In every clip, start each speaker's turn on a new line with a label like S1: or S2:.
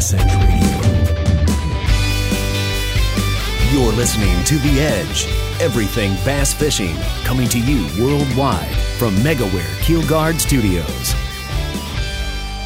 S1: Edge Radio. You're listening to The Edge. Everything bass fishing coming to you worldwide from MegaWare Keelguard Studios.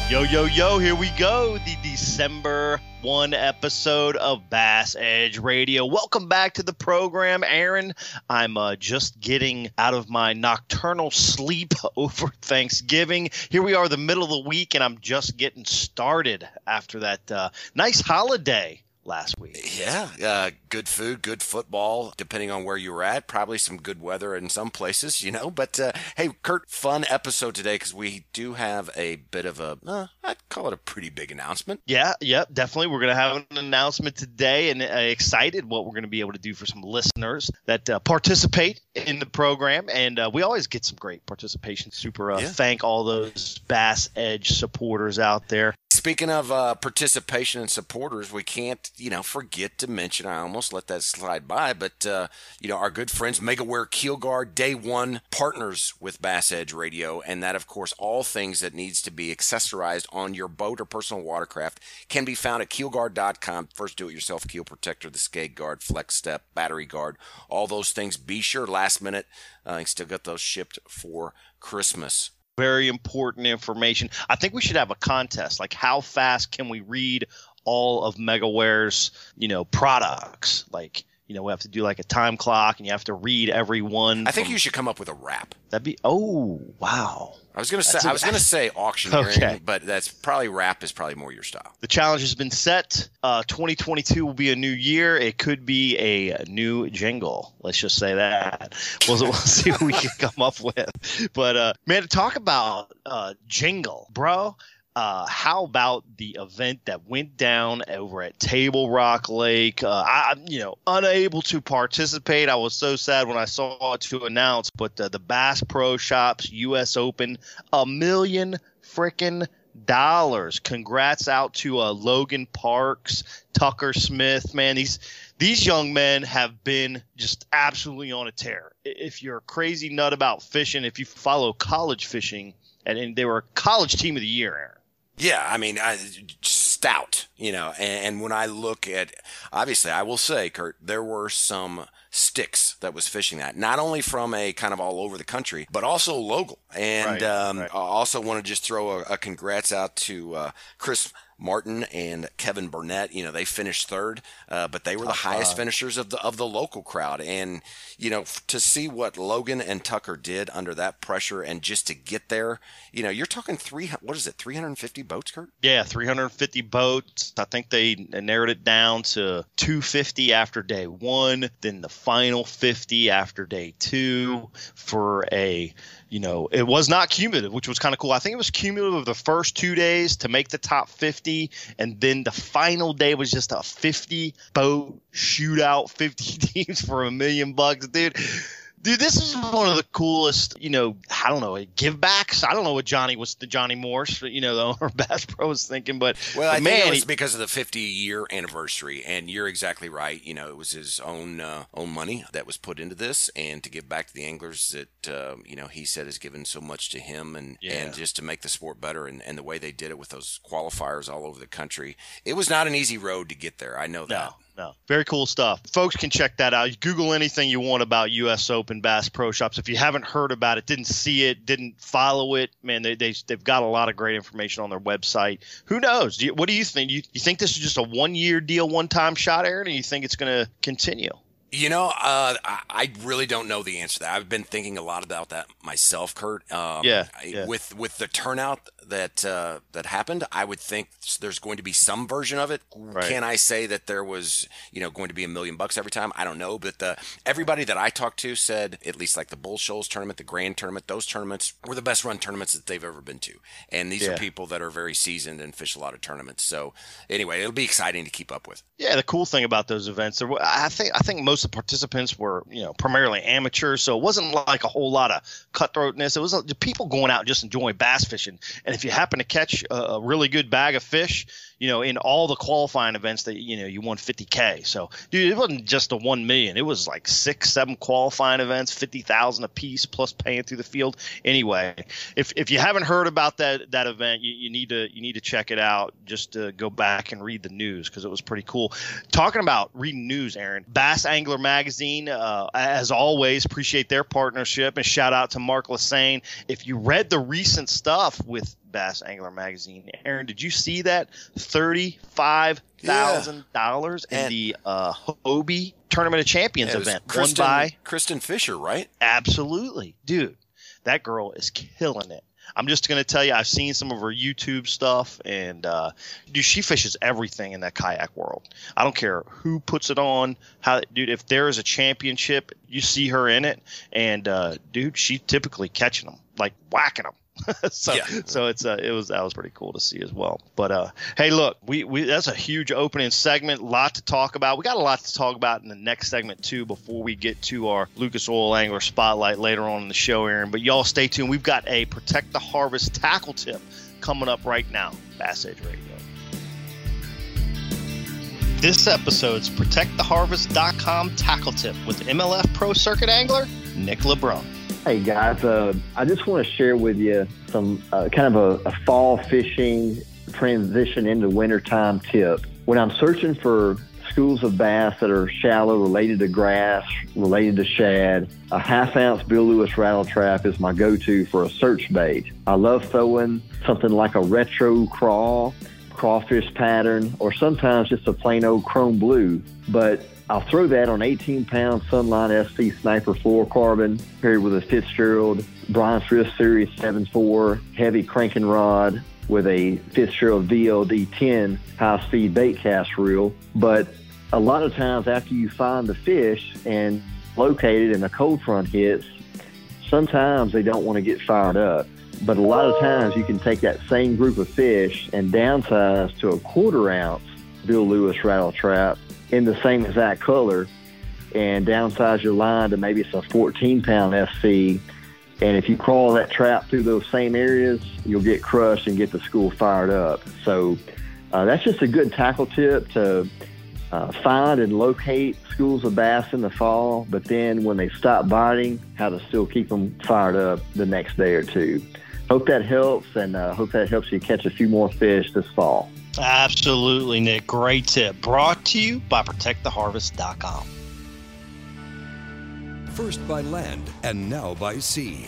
S2: Yo, yo, yo, here we go. The December 1 episode of Bass Edge Radio. Welcome back to the program, Aaron. I'm uh, just getting out of my nocturnal sleep over Thanksgiving. Here we are, the middle of the week, and I'm just getting started after that uh, nice holiday last week.
S3: Yeah, uh, good food, good football, depending on where you were at. Probably some good weather in some places, you know. But uh, hey, Kurt, fun episode today because we do have a bit of a, uh, I'd call it a pretty big announcement.
S2: Yeah, yeah, definitely. We're going to have an announcement today and uh, excited what we're going to be able to do for some listeners that uh, participate in the program. And uh, we always get some great participation. Super yeah. thank all those Bass Edge supporters out there.
S3: Speaking of uh, participation and supporters, we can't, you know, forget to mention. I almost let that slide by, but uh, you know, our good friends MegaWare Keelguard, day one partners with Bass Edge Radio, and that, of course, all things that needs to be accessorized on your boat or personal watercraft can be found at keelguard.com. First, do-it-yourself keel protector, the skate guard, flex step, battery guard, all those things. Be sure last minute, uh, still got those shipped for Christmas
S2: very important information. I think we should have a contest. Like, how fast can we read all of MegaWare's, you know, products? Like, you know, we have to do like a time clock, and you have to read every one.
S3: I think from, you should come up with a rap.
S2: That'd be oh wow.
S3: I was gonna say I was gonna say auctioneering, okay. but that's probably rap is probably more your style.
S2: The challenge has been set. Uh, 2022 will be a new year. It could be a new jingle. Let's just say that. We'll, we'll see what we can come up with. But uh, man, to talk about uh, jingle, bro. Uh, how about the event that went down over at Table Rock Lake? Uh, I, you know, unable to participate. I was so sad when I saw it to announce, but uh, the Bass Pro Shops U.S. Open, a million freaking dollars. Congrats out to uh, Logan Parks, Tucker Smith. Man, these these young men have been just absolutely on a tear. If you're a crazy nut about fishing, if you follow college fishing, and, and they were college team of the year, Aaron.
S3: Yeah, I mean, I, stout, you know, and, and, when I look at, obviously, I will say, Kurt, there were some sticks that was fishing that, not only from a kind of all over the country, but also local. And right, um, right. I also want to just throw a, a congrats out to uh, Chris Martin and Kevin Burnett, you know, they finished third, uh, but they were Top the highest five. finishers of the of the local crowd. And you know, to see what Logan and Tucker did under that pressure, and just to get there, you know, you're talking three. What is it? 350 boats, Kurt?
S2: Yeah, 350 boats. I think they narrowed it down to 250 after day one, then the final 50 after day two for a you know, it was not cumulative, which was kind of cool. I think it was cumulative of the first two days to make the top 50. And then the final day was just a 50 boat shootout, 50 teams for a million bucks, dude dude, this is one of the coolest, you know, I don't know, give backs. I don't know what Johnny was, the Johnny Morris, you know, the owner of Bass Pro was thinking, but
S3: well,
S2: I
S3: man, think it was he, because of the 50 year anniversary, and you're exactly right. You know, it was his own uh, own money that was put into this, and to give back to the anglers that uh, you know he said has given so much to him, and yeah. and just to make the sport better, and, and the way they did it with those qualifiers all over the country, it was not an easy road to get there. I know that.
S2: No no. Very cool stuff. Folks can check that out. Google anything you want about U.S. Open Bass Pro Shops. If you haven't heard about it, didn't see it, didn't follow it, man, they, they, they've got a lot of great information on their website. Who knows? Do you, what do you think? You, you think this is just a one year deal, one time shot, Aaron, or you think it's going to continue?
S3: You know, uh, I really don't know the answer to that. I've been thinking a lot about that myself, Kurt.
S2: Um, yeah, yeah,
S3: With with the turnout that uh, that happened, I would think there's going to be some version of it. Right. Can I say that there was, you know, going to be a million bucks every time? I don't know, but the, everybody that I talked to said at least like the Bull Shoals tournament, the Grand tournament, those tournaments were the best run tournaments that they've ever been to. And these yeah. are people that are very seasoned and fish a lot of tournaments. So anyway, it'll be exciting to keep up with.
S2: Yeah, the cool thing about those events, I think I think most the participants were, you know, primarily amateurs, so it wasn't like a whole lot of cutthroatness. It was people going out just enjoying bass fishing. And if you happen to catch a, a really good bag of fish, you know, in all the qualifying events that you know you won 50k. So, dude, it wasn't just a one million. It was like six, seven qualifying events, fifty thousand a piece, plus paying through the field. Anyway, if if you haven't heard about that that event, you, you need to you need to check it out. Just to go back and read the news because it was pretty cool. Talking about reading news, Aaron, Bass Angler Magazine, uh, as always, appreciate their partnership and shout out to Mark Lassagne. If you read the recent stuff with Bass Angler Magazine. Aaron, did you see that thirty-five thousand yeah. dollars in the uh, Hobie Tournament of Champions event,
S3: Kristen,
S2: won by
S3: Kristen Fisher, right?
S2: Absolutely, dude. That girl is killing it. I'm just gonna tell you, I've seen some of her YouTube stuff, and uh, dude, she fishes everything in that kayak world. I don't care who puts it on. How, dude, if there is a championship, you see her in it, and uh, dude, she's typically catching them, like whacking them. so yeah. so it's uh, it was that was pretty cool to see as well. But uh, hey, look, we, we that's a huge opening segment, lot to talk about. We got a lot to talk about in the next segment too before we get to our Lucas Oil Angler spotlight later on in the show, Aaron. But y'all stay tuned. We've got a protect the harvest tackle tip coming up right now. Bass Edge Radio. This episode's ProtectTheHarvest.com tackle tip with MLF Pro Circuit Angler Nick LeBrun.
S4: Hey guys, uh, I just want to share with you some uh, kind of a, a, fall fishing transition into wintertime tip. When I'm searching for schools of bass that are shallow, related to grass, related to shad, a half ounce Bill Lewis rattle trap is my go to for a search bait. I love throwing something like a retro crawl, crawfish pattern, or sometimes just a plain old chrome blue. But I'll throw that on 18 pound Sunline SC Sniper fluorocarbon paired with a Fitzgerald Bryan Thrift Series 7.4 heavy cranking rod with a Fitzgerald VLD 10 high speed bait cast reel. But a lot of times after you find the fish and locate it and a cold front hits, sometimes they don't want to get fired up. But a lot of times you can take that same group of fish and downsize to a quarter ounce Bill Lewis rattle trap in the same exact color and downsize your line to maybe it's a 14 pound SC. And if you crawl that trap through those same areas, you'll get crushed and get the school fired up. So uh, that's just a good tackle tip to uh, find and locate schools of bass in the fall, but then when they stop biting, how to still keep them fired up the next day or two. Hope that helps, and uh, hope that helps you catch a few more fish this fall.
S2: Absolutely, Nick. Great tip. Brought to you by ProtectTheHarvest.com.
S5: First by land and now by sea.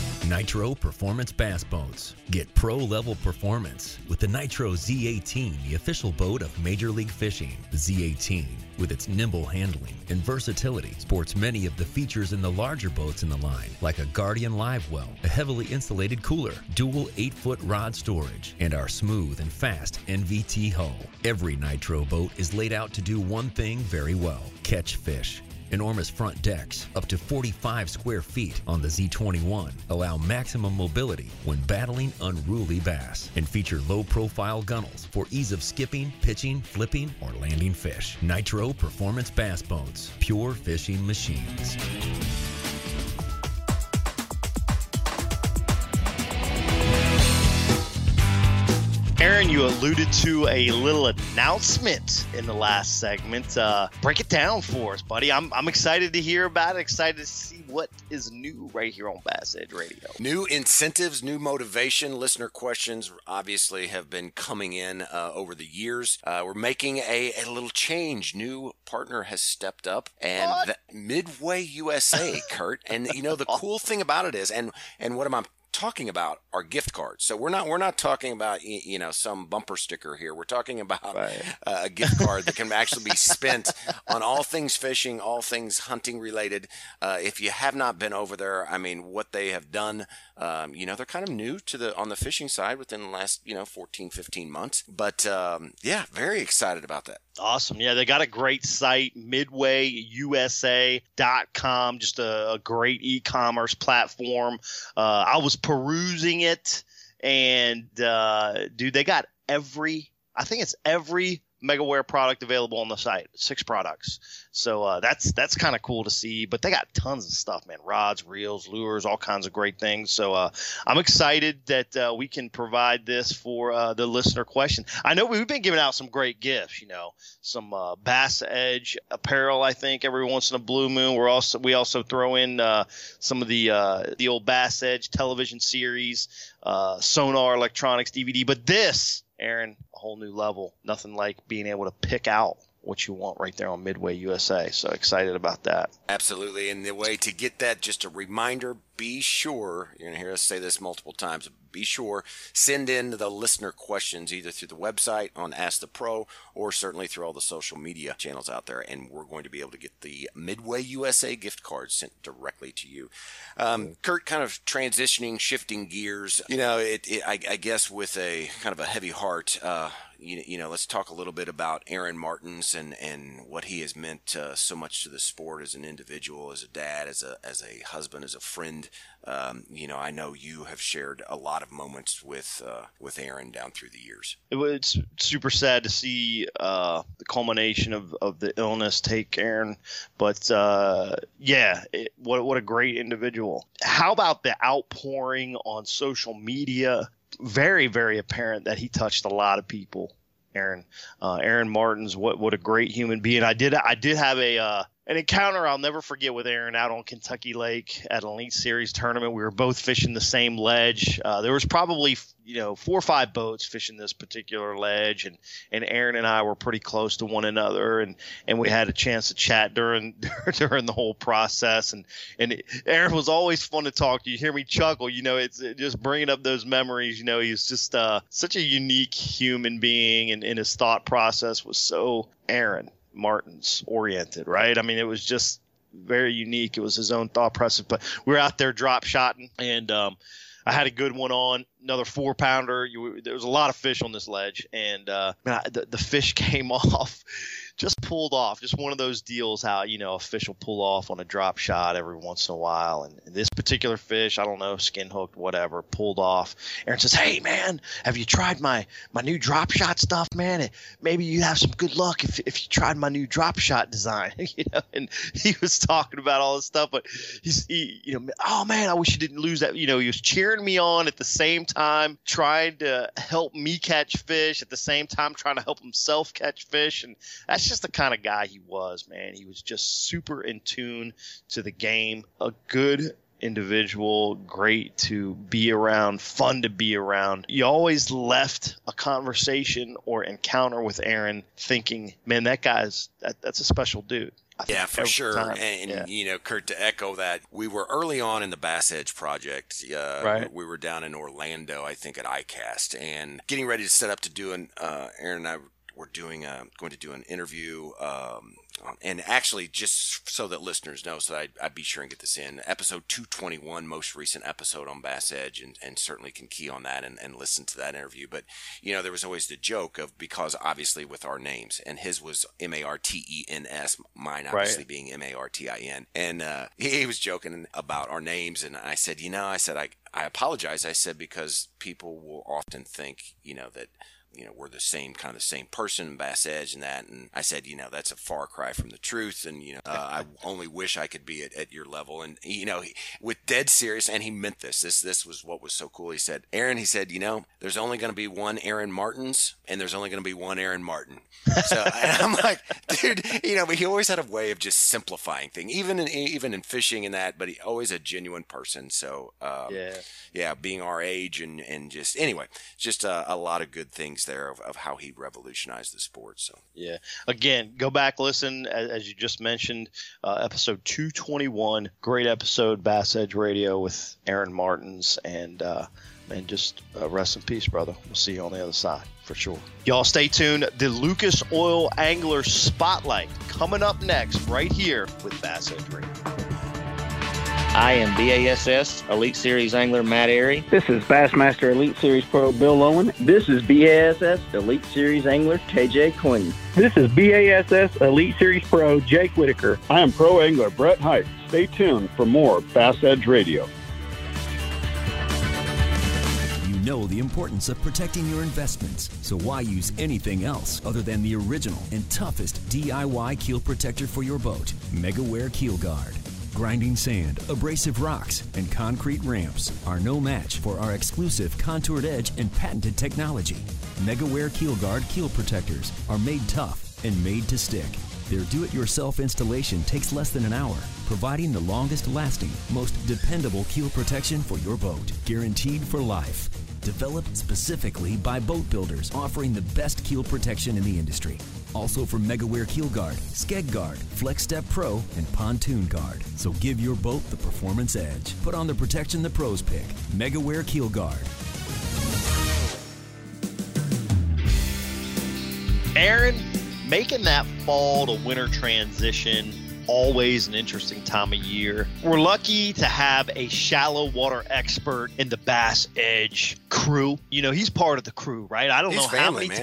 S1: Nitro Performance Bass Boats. Get pro level performance with the Nitro Z18, the official boat of Major League Fishing. The Z18, with its nimble handling and versatility, sports many of the features in the larger boats in the line, like a Guardian Live Well, a heavily insulated cooler, dual 8 foot rod storage, and our smooth and fast NVT hull. Every Nitro boat is laid out to do one thing very well catch fish. Enormous front decks, up to 45 square feet on the Z21, allow maximum mobility when battling unruly bass and feature low profile gunnels for ease of skipping, pitching, flipping, or landing fish. Nitro Performance Bass Boats, pure fishing machines.
S2: Aaron, you alluded to a little announcement in the last segment. Uh, break it down for us, buddy. I'm, I'm excited to hear about it, excited to see what is new right here on Bass Edge Radio.
S3: New incentives, new motivation. Listener questions obviously have been coming in uh, over the years. Uh, we're making a, a little change. New partner has stepped up, and Midway USA, Kurt. And you know the cool thing about it is, and and what am I'm talking about are gift cards. So we're not we're not talking about you know some bumper sticker here. We're talking about right. a gift card that can actually be spent on all things fishing, all things hunting related. Uh, if you have not been over there, I mean, what they have done, um, you know, they're kind of new to the on the fishing side within the last you know 14, 15 months. But um, yeah, very excited about that.
S2: Awesome. Yeah, they got a great site, midwayusa.com, just a, a great e commerce platform. Uh, I was perusing it, and uh, dude, they got every, I think it's every MegaWare product available on the site. Six products. So uh, that's that's kind of cool to see. But they got tons of stuff, man. Rods, reels, lures, all kinds of great things. So uh, I'm excited that uh, we can provide this for uh, the listener question. I know we've been giving out some great gifts. You know, some uh, Bass Edge apparel. I think every once in a blue moon. We're also we also throw in uh, some of the the old Bass Edge television series, Sonar Electronics DVD. But this Aaron, a whole new level. Nothing like being able to pick out what you want right there on Midway USA. So excited about that.
S3: Absolutely. And the way to get that, just a reminder be sure, you're going to hear us say this multiple times, be sure, send in the listener questions either through the website on Ask the Pro or certainly through all the social media channels out there. And we're going to be able to get the Midway USA gift cards sent directly to you. Um, Kurt, kind of transitioning, shifting gears, you know, it, it I, I, guess with a kind of a heavy heart, uh, you, you know, let's talk a little bit about Aaron Martens and, and what he has meant uh, so much to the sport as an individual, as a dad, as a as a husband, as a friend. Um, you know, I know you have shared a lot of moments with uh, with Aaron down through the years.
S2: It was super sad to see uh, the culmination of, of the illness take Aaron, but uh, yeah, it, what what a great individual. How about the outpouring on social media? very, very apparent that he touched a lot of people. Aaron, uh, Aaron Martens what what a great human being. I did I did have a uh, an encounter I'll never forget with Aaron out on Kentucky Lake at an Elite Series tournament. We were both fishing the same ledge. Uh, there was probably you know four or five boats fishing this particular ledge, and and Aaron and I were pretty close to one another, and and we had a chance to chat during during the whole process. And and Aaron was always fun to talk to. You hear me chuckle, you know, it's it just bringing up those memories. You know, he's just uh, such a unique human being, and, and his thought process was so Aaron Martens oriented, right? I mean, it was just very unique. It was his own thought process. But we were out there drop shotting, and um, I had a good one on another four pounder. You, there was a lot of fish on this ledge, and uh, the, the fish came off just pulled off. Just one of those deals how, you know, a fish will pull off on a drop shot every once in a while. And, this particular fish, I don't know, skin hooked, whatever, pulled off. Aaron says, Hey, man, have you tried my, my new drop shot stuff, man? Maybe you have some good luck if, if you tried my new drop shot design. you know, and he was talking about all this stuff, but he's, he, you know, oh, man, I wish you didn't lose that. You know, he was cheering me on at the same time, trying to help me catch fish, at the same time, trying to help himself catch fish. And that's just the kind of guy he was, man. He was just super in tune to the game, a good individual, great to be around, fun to be around. You always left a conversation or encounter with Aaron thinking, man, that guy's that, that's a special dude.
S3: Yeah, for sure. Time. And, yeah. you know, Kurt, to echo that, we were early on in the Bass Edge project. Uh, right. We were down in Orlando, I think, at ICAST, and getting ready to set up to do an, uh, Aaron and I we're doing a, going to do an interview um, and actually just so that listeners know so I'd, I'd, be sure and get this in episode 221 most recent episode on bass edge and, and certainly can key on that and, and listen to that interview. But you know there was always the joke of because obviously with our names and his was m-a-r-t-e-n-s mine obviously right. being m-a-r-t-i-n and uh, he, he was joking about our names and i said you know i said i, I apologize. I said because people will often think you know that you know, we're the same kind of the same person, Bass Edge and that. And I said, you know, that's a far cry from the truth. And, you know, uh, I only wish I could be at, at your level. And, you know, he, with dead serious, and he meant this. This, this was what was so cool. He said, Aaron, he said, you know, there's only going to be one Aaron Martens and there's only going to be one Aaron Martin. So I'm like, dude, you know, but he always had a way of just simplifying things, even in, even in fishing and that, but he always a genuine person. So, um, yeah, yeah, being our age and, and just, anyway, just a, a lot of good things there of, of how he revolutionized the sport. So
S2: yeah, again, go back listen as, as you just mentioned, uh, episode two twenty one, great episode, Bass Edge Radio with Aaron Martens, and uh, and just uh, rest in peace, brother. We'll see you on the other side for sure. Y'all stay tuned. The Lucas Oil Angler Spotlight coming up next, right here with Bass Edge Radio.
S6: I am BASS Elite Series Angler Matt Arey.
S7: This is Bassmaster Elite Series Pro Bill Lowen.
S8: This is BASS Elite Series Angler KJ Queen.
S9: This is BASS Elite Series Pro Jake Whitaker.
S10: I am Pro Angler Brett Hite. Stay tuned for more Bass Edge Radio.
S1: You know the importance of protecting your investments, so why use anything else other than the original and toughest DIY keel protector for your boat, MegaWare Keel Guard. Grinding sand, abrasive rocks, and concrete ramps are no match for our exclusive contoured edge and patented technology. MegaWare Keel Guard keel protectors are made tough and made to stick. Their do it yourself installation takes less than an hour, providing the longest lasting, most dependable keel protection for your boat, guaranteed for life. Developed specifically by boat builders offering the best keel protection in the industry. Also from MegaWare Keel Guard, Skeg Guard, Flex Step Pro, and Pontoon Guard. So give your boat the performance edge. Put on the protection the pros pick. MegaWare Keel Guard.
S2: Aaron, making that fall to winter transition always an interesting time of year. We're lucky to have a shallow water expert in the Bass Edge crew. You know, he's part of the crew, right? I don't
S3: He's
S2: know
S3: family,
S2: how many
S3: man.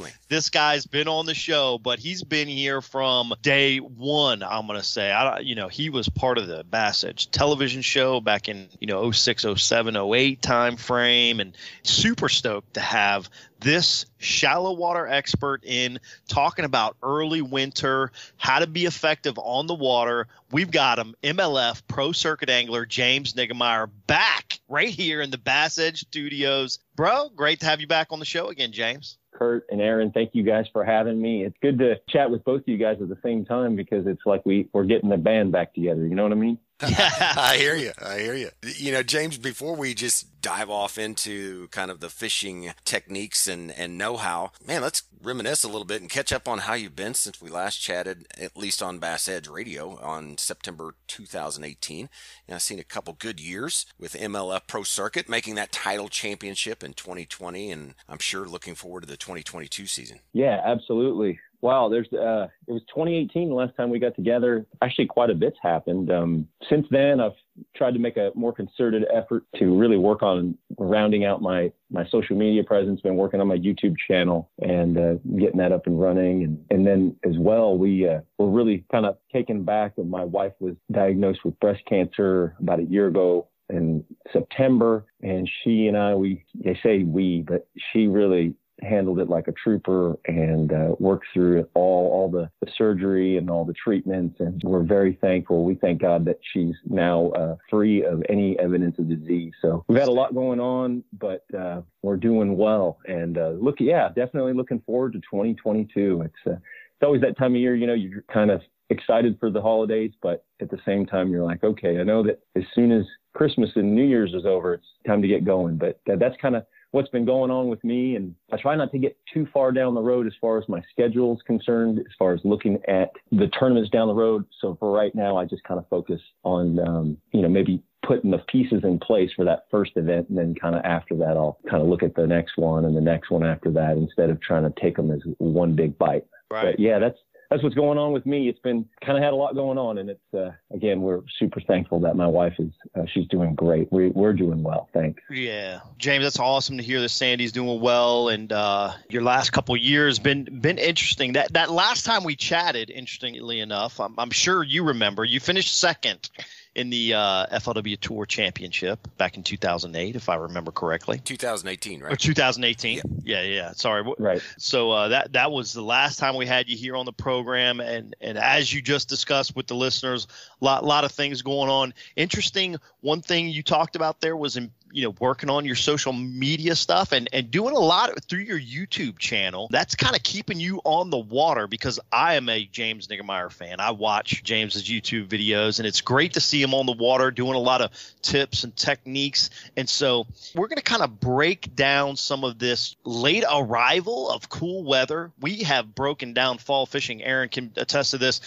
S2: Times this guy's been on the show, but he's been here from day one. I'm gonna say, I, don't- you know, he was part of the Bass Edge television show back in you know 06, 07, 08 time frame, and super stoked to have this shallow water expert in talking about early winter, how to be effective on the water. We've got him, MLF Pro Circuit Angler James Niggemeyer, back right here in the Bass Edge Studios. Bro, great to have you back on the show again, James.
S11: Kurt and Aaron, thank you guys for having me. It's good to chat with both of you guys at the same time because it's like we, we're getting the band back together. You know what I mean?
S3: I hear you. I hear you. You know, James, before we just dive off into kind of the fishing techniques and, and know how, man, let's reminisce a little bit and catch up on how you've been since we last chatted, at least on Bass Edge Radio on September 2018. You know, I've seen a couple good years with MLF Pro Circuit, making that title championship in 2020, and I'm sure looking forward to the 2022 season.
S11: Yeah, absolutely. Wow, there's uh it was 2018 the last time we got together. Actually quite a bit's happened. Um since then I've tried to make a more concerted effort to really work on rounding out my my social media presence, been working on my YouTube channel and uh, getting that up and running and and then as well we uh, were really kind of taken back that my wife was diagnosed with breast cancer about a year ago in September and she and I we they say we but she really handled it like a trooper and uh, worked through all, all the, the surgery and all the treatments. And we're very thankful. We thank God that she's now uh, free of any evidence of disease. So we've had a lot going on, but uh, we're doing well. And uh, look, yeah, definitely looking forward to 2022. It's uh, it's always that time of year, you know, you're kind of excited for the holidays, but at the same time, you're like, okay, I know that as soon as Christmas and New Year's is over, it's time to get going. But uh, that's kind of what's been going on with me. And I try not to get too far down the road as far as my schedule is concerned, as far as looking at the tournaments down the road. So for right now, I just kind of focus on, um, you know, maybe putting the pieces in place for that first event. And then kind of after that, I'll kind of look at the next one and the next one after that instead of trying to take them as one big bite.
S2: Right.
S11: But yeah, that's, that's what's going on with me. It's been kind of had a lot going on, and it's uh, again we're super thankful that my wife is uh, she's doing great. We, we're doing well, thanks.
S2: Yeah, James, that's awesome to hear that Sandy's doing well, and uh, your last couple years been been interesting. That that last time we chatted, interestingly enough, I'm, I'm sure you remember, you finished second in the uh, FLW Tour Championship back in 2008, if I remember correctly.
S3: 2018, right?
S2: Or
S3: right?
S2: 2018. Yeah, yeah. Sorry.
S11: Right.
S2: So uh, that that was the last time we had you here on the program, and and as you just discussed with the listeners, a lot lot of things going on. Interesting. One thing you talked about there was in you know working on your social media stuff and and doing a lot through your YouTube channel. That's kind of keeping you on the water because I am a James Niggemeyer fan. I watch James's YouTube videos, and it's great to see him on the water doing a lot of tips and techniques. And so we're going to kind of break down some of this late arrival of cool weather. We have broken down fall fishing. Aaron can attest to this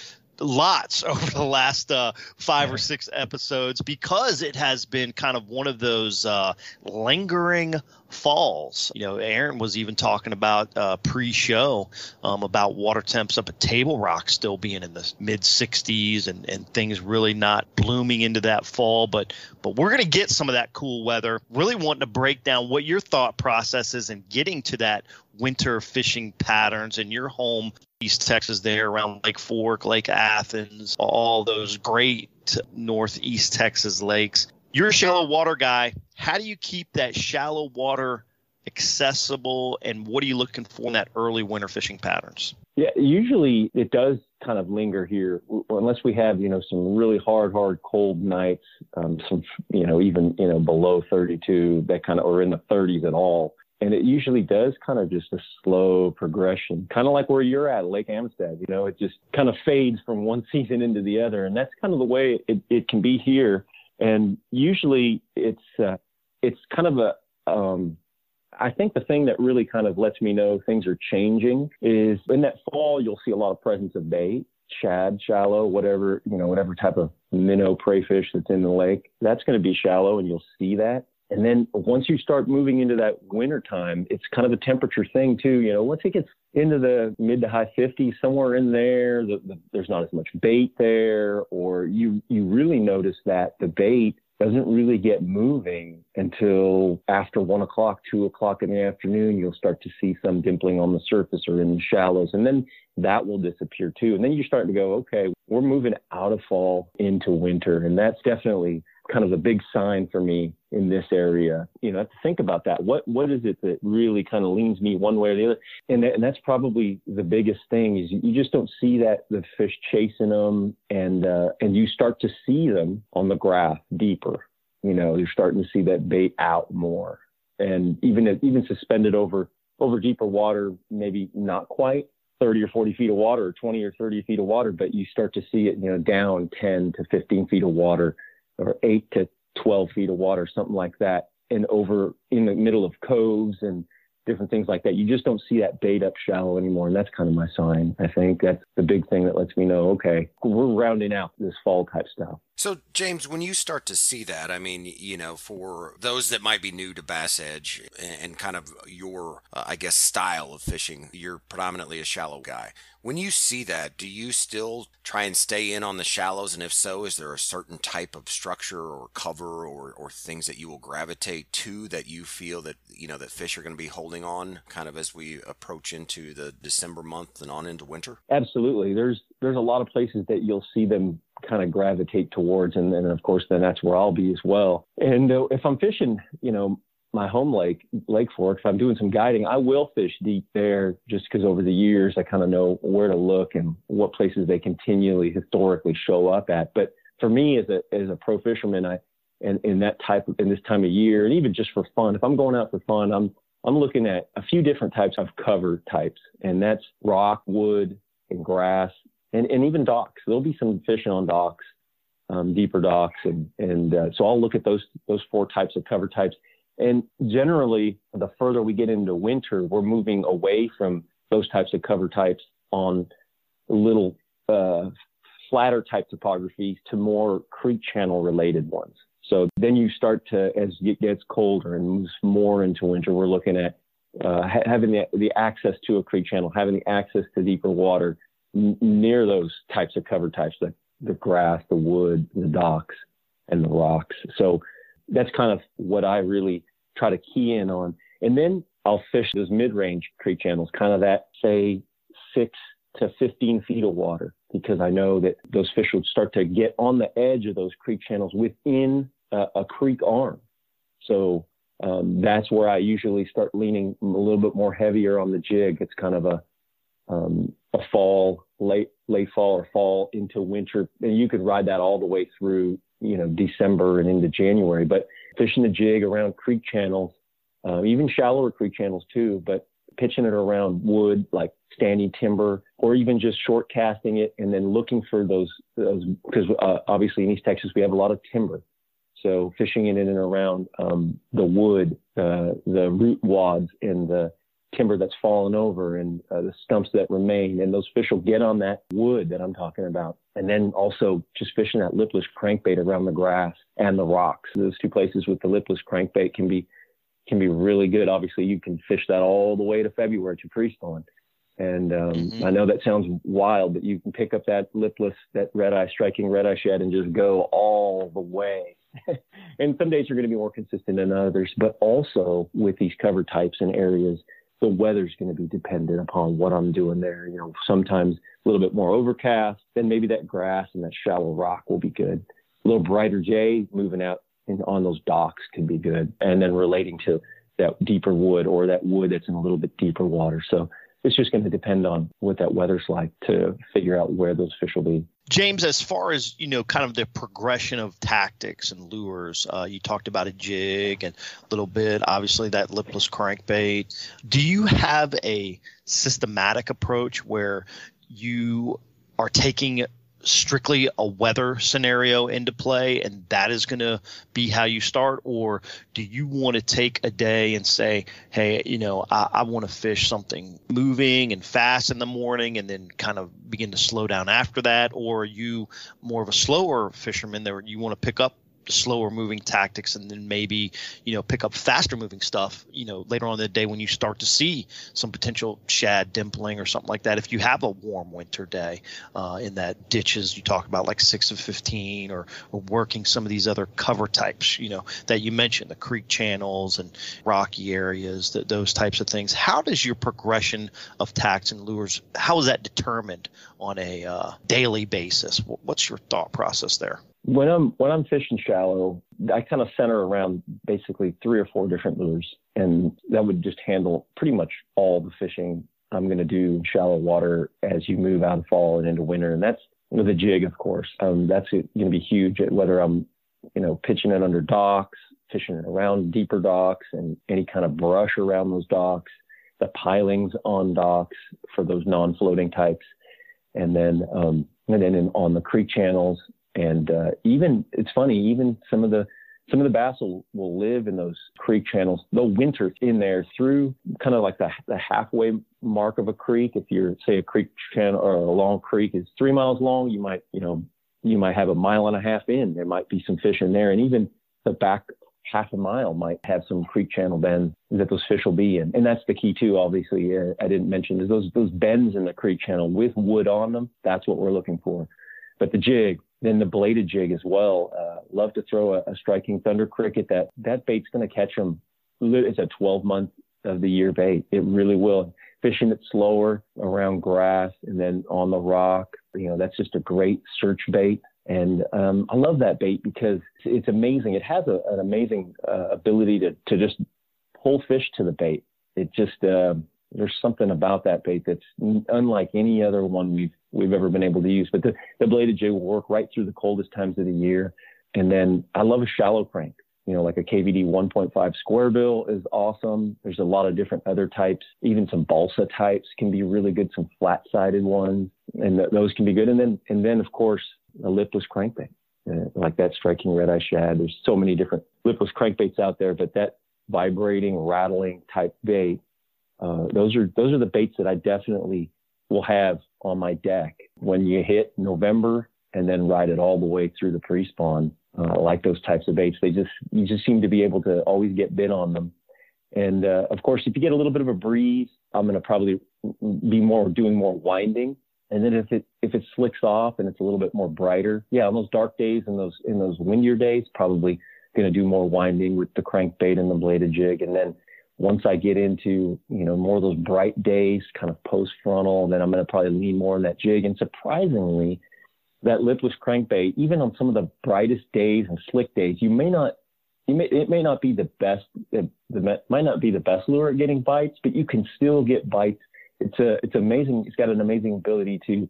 S2: lots over the last uh, five or six episodes because it has been kind of one of those uh, lingering falls. You know, Aaron was even talking about uh, pre-show um, about water temps up at Table Rock still being in the mid 60s and, and things really not blooming into that fall. But but we're going to get some of that cool weather. Really wanting to break down what your thought process is in getting to that winter fishing patterns in your home East Texas there around Lake Fork, Lake Athens, all those great northeast Texas lakes. You're a shallow water guy. How do you keep that shallow water accessible and what are you looking for in that early winter fishing patterns?
S11: Yeah, usually it does kind of linger here unless we have, you know, some really hard, hard cold nights, um, some, you know, even, you know, below 32, that kind of, or in the 30s at all and it usually does kind of just a slow progression, kind of like where you're at, Lake Amistad. You know, it just kind of fades from one season into the other, and that's kind of the way it, it can be here. And usually, it's uh, it's kind of a um, I think the thing that really kind of lets me know things are changing is in that fall you'll see a lot of presence of bait, shad, shallow, whatever you know, whatever type of minnow prey fish that's in the lake. That's going to be shallow, and you'll see that. And then once you start moving into that winter time, it's kind of a temperature thing too. You know, once it gets into the mid to high 50s, somewhere in there, the, the, there's not as much bait there, or you you really notice that the bait doesn't really get moving until after one o'clock, two o'clock in the afternoon. You'll start to see some dimpling on the surface or in the shallows, and then that will disappear too. And then you start to go, okay, we're moving out of fall into winter, and that's definitely kind of a big sign for me in this area. You know, I have to think about that. What what is it that really kind of leans me one way or the other? And that, and that's probably the biggest thing is you just don't see that the fish chasing them, and uh, and you start to see them on the graph deeper. You know, you're starting to see that bait out more, and even even suspended over over deeper water, maybe not quite. 30 or 40 feet of water or 20 or 30 feet of water, but you start to see it, you know, down 10 to 15 feet of water or eight to 12 feet of water, something like that. And over in the middle of coves and different things like that, you just don't see that bait up shallow anymore. And that's kind of my sign. I think that's the big thing that lets me know, okay, we're rounding out this fall type stuff.
S3: So, James, when you start to see that, I mean, you know, for those that might be new to Bass Edge and kind of your, uh, I guess, style of fishing, you're predominantly a shallow guy. When you see that, do you still try and stay in on the shallows? And if so, is there a certain type of structure or cover or, or things that you will gravitate to that you feel that, you know, that fish are going to be holding on kind of as we approach into the December month and on into winter?
S11: Absolutely. There's, there's a lot of places that you'll see them kind of gravitate towards. And then, of course, then that's where I'll be as well. And uh, if I'm fishing, you know, my home lake, Lake Fork, if I'm doing some guiding, I will fish deep there just because over the years I kind of know where to look and what places they continually historically show up at. But for me as a as a pro fisherman, I and in that type of in this time of year, and even just for fun, if I'm going out for fun, I'm I'm looking at a few different types of cover types, and that's rock, wood, and grass and, and even docks. There'll be some fishing on docks, um, deeper docks, and and uh, so I'll look at those those four types of cover types. And generally, the further we get into winter, we're moving away from those types of cover types on little uh, flatter type topographies to more creek channel related ones. So then you start to, as it gets colder and moves more into winter, we're looking at uh, having the, the access to a creek channel, having the access to deeper water, near those types of cover types, the, the grass, the wood, the docks, and the rocks. So that's kind of what I really try to key in on. And then I'll fish those mid range creek channels, kind of that, say, six to 15 feet of water, because I know that those fish would start to get on the edge of those creek channels within a, a creek arm. So um, that's where I usually start leaning a little bit more heavier on the jig. It's kind of a um, a fall, late late fall or fall into winter, and you could ride that all the way through, you know, December and into January. But fishing the jig around creek channels, uh, even shallower creek channels too, but pitching it around wood like standing timber, or even just short casting it and then looking for those those because uh, obviously in East Texas we have a lot of timber. So fishing it in and around um, the wood, uh, the root wads, and the timber that's fallen over and uh, the stumps that remain. And those fish will get on that wood that I'm talking about. And then also just fishing that lipless crankbait around the grass and the rocks. Those two places with the lipless crankbait can be can be really good. Obviously, you can fish that all the way to February to pre-spawn. And um, mm-hmm. I know that sounds wild, but you can pick up that lipless, that red eye, Strike King red eye shad and just go all the way. and some days you're going to be more consistent than others, but also with these cover types and areas, the weather's going to be dependent upon what I'm doing there. You know, sometimes a little bit more overcast, then maybe that grass and that shallow rock will be good. A little brighter jay moving out in, on those docks can be good. And then relating to that deeper wood or that wood that's in a little bit deeper water. So it's just going to depend on what that weather's like to figure out where those fish will be.
S2: James, as far as you know, kind of the progression of tactics and lures, uh, you talked about a jig and a little bit, obviously that lipless crankbait. Do you have a systematic approach where you are taking strictly a weather scenario into play and that is going to be how you start? Or do you want to take a day and say hey you know i, I want to fish something moving and fast in the morning and then kind of begin to slow down after that or are you more of a slower fisherman that you want to pick up slower moving tactics and then maybe you know pick up faster moving stuff you know later on in the day when you start to see some potential shad dimpling or something like that. If you have a warm winter day uh, in that ditches you talk about like 6 of 15 or, or working some of these other cover types you know that you mentioned the creek channels and rocky areas that those types of things. How does your progression of tacks and lures how is that determined on a uh, daily basis? What's your thought process there
S11: when I'm when I'm fishing shallow, I kind of center around basically three or four different lures, and that would just handle pretty much all the fishing I'm going to do in shallow water as you move out of fall and into winter, and that's with a jig, of course. Um, that's going to be huge. Whether I'm, you know, pitching it under docks, fishing it around deeper docks, and any kind of brush around those docks, the pilings on docks for those non-floating types, and then um, and then in, on the creek channels and uh, even it's funny, even some of the some of the bass will, will live in those creek channels. They'll winter in there through kind of like the, the halfway mark of a creek. If you're say a creek channel or a long creek is three miles long, you might you know you might have a mile and a half in. There might be some fish in there, and even the back half a mile might have some creek channel bends that those fish will be in. And that's the key too. Obviously, uh, I didn't mention is those those bends in the creek channel with wood on them. That's what we're looking for. But the jig, then the bladed jig as well. Uh, love to throw a, a, Strike King thunder cricket. That that bait's going to catch them. It's a 12 month of the year bait. It really will. Fishing it slower around grass and then on the rock. You know, that's just a great search bait. And um, I love that bait because it's amazing. It has a, an amazing uh, ability to to just pull fish to the bait. It just uh, there's something about that bait that's unlike any other one we've we've ever been able to use. But the, the bladed jig will work right through the coldest times of the year. And then I love a shallow crank. You know, like a KVD 1.5 square bill is awesome. There's a lot of different other types. Even some balsa types can be really good. Some flat-sided ones, and th- those can be good. And then, and then of course, a lipless crankbait, uh, like that Strike King red eye shad. There's so many different lipless crankbaits out there, but that vibrating, rattling type bait uh, those are those are the baits that I definitely will have on my deck when you hit November and then ride it all the way through the pre-spawn. Uh, like those types of baits, they just you just seem to be able to always get bit on them. And uh, of course, if you get a little bit of a breeze, I'm going to probably be more doing more winding. And then if it if it slicks off and it's a little bit more brighter, yeah, on those dark days and those in those windier days, probably going to do more winding with the crankbait and the bladed jig. And then once I get into, you know, more of those bright days, kind of post frontal, then I'm going to probably lean more on that jig. And surprisingly, that lipless crankbait, even on some of the brightest days and slick days, you may not, you may, it may not be the best, it, the, might not be the best lure at getting bites, but you can still get bites. It's a, it's amazing. It's got an amazing ability to,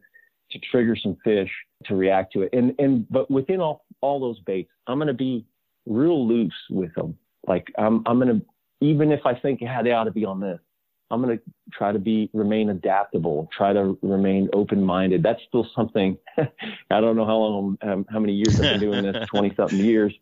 S11: to trigger some fish to react to it. And, and, but within all, all those baits, I'm going to be real loose with them. Like I'm, I'm going to even if I think, yeah, they ought to be on this, I'm going to try to be remain adaptable, try to remain open minded. That's still something. I don't know how long, um, how many years I've been doing this, 20 something years.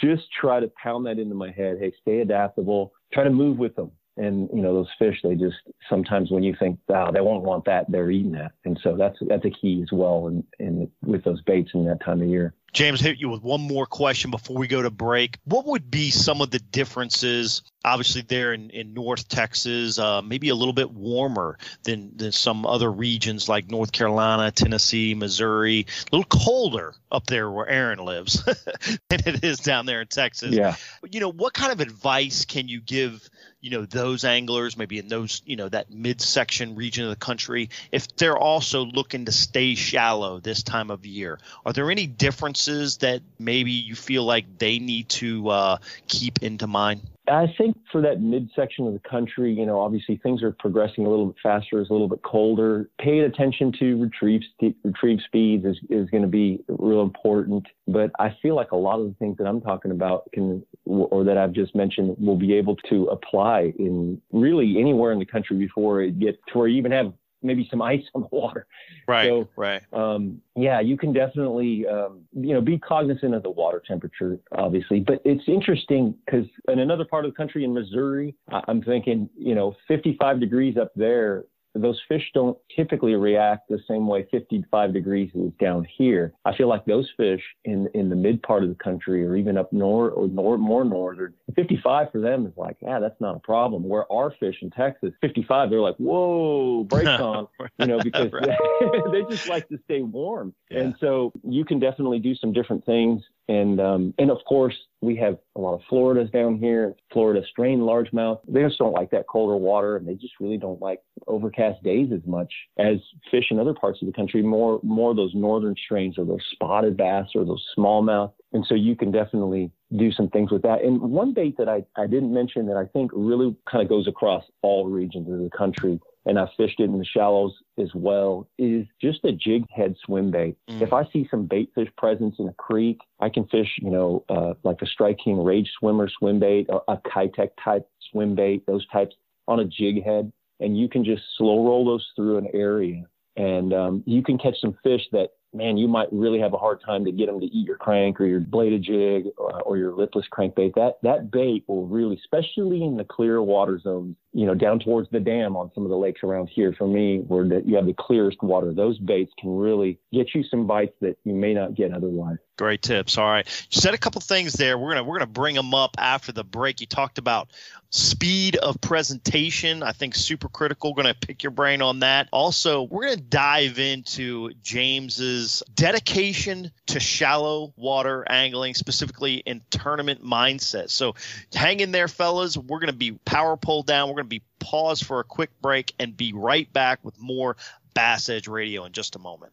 S11: Just try to pound that into my head. Hey, stay adaptable. Try to move with them. And you know those fish, they just sometimes when you think, oh, they won't want that, they're eating that, and so that's that's a key as well. And in, with those baits in that time of year.
S2: James, hit you with one more question before we go to break. What would be some of the differences? Obviously, there in, in North Texas, uh, maybe a little bit warmer than, than some other regions like North Carolina, Tennessee, Missouri. A little colder up there where Aaron lives than it is down there in Texas.
S11: Yeah.
S2: You know, what kind of advice can you give you know those anglers maybe in those you know that midsection region of the country if they're also looking to stay shallow this time of year are there any differences that maybe you feel like they need to uh, keep into mind
S11: I think for that midsection of the country, you know, obviously things are progressing a little bit faster, it's a little bit colder. Paying attention to retrieve retrieve speeds is, is going to be real important. But I feel like a lot of the things that I'm talking about can, or that I've just mentioned, will be able to apply in really anywhere in the country before it gets to where you even have maybe some ice on the water.
S2: Right.
S11: So,
S2: right.
S11: Um, yeah, you can definitely, um, you know, be cognizant of the water temperature, obviously. But it's interesting because in another part of the country, in Missouri, I'm thinking, you know, 55 degrees up there those fish don't typically react the same way 55 degrees is down here. I feel like those fish in in the mid part of the country or even up north or nor, more northern, 55 for them is like, yeah, that's not a problem. Where our fish in Texas, 55, they're like, whoa, brakes on, you know, because they just like to stay warm. Yeah. And so you can definitely do some different things and um, and of course, we have a lot of Floridas down here. Florida strain largemouth. They just don't like that colder water, and they just really don't like overcast days as much as fish in other parts of the country. More more those northern strains or those spotted bass or those smallmouth. And so you can definitely do some things with that. And one bait that I, I didn't mention that I think really kind of goes across all regions of the country and I've fished it in the shallows as well, is just a jig head swim bait. Mm. If I see some bait fish presence in a creek, I can fish, you know, uh, like a Strike King Rage Swimmer swim bait, a, a Keitech type swim bait, those types on a jig head. And you can just slow roll those through an area. And um, you can catch some fish that man, you might really have a hard time to get them to eat your crank or your bladed jig or, or your lipless crankbait. That that bait will really, especially in the clear water zones, you know, down towards the dam on some of the lakes around here. For me, where the, you have the clearest water, those baits can really get you some bites that you may not get otherwise.
S2: Great tips. All right, you said a couple things there. We're gonna we're gonna bring them up after the break. You talked about speed of presentation. I think super critical. Going to pick your brain on that. Also, we're going to dive into James's dedication to shallow water angling, specifically in tournament mindset. So, hang in there, fellas. We're going to be power pulled down. We're going to be pause for a quick break and be right back with more Bass Edge Radio in just a moment.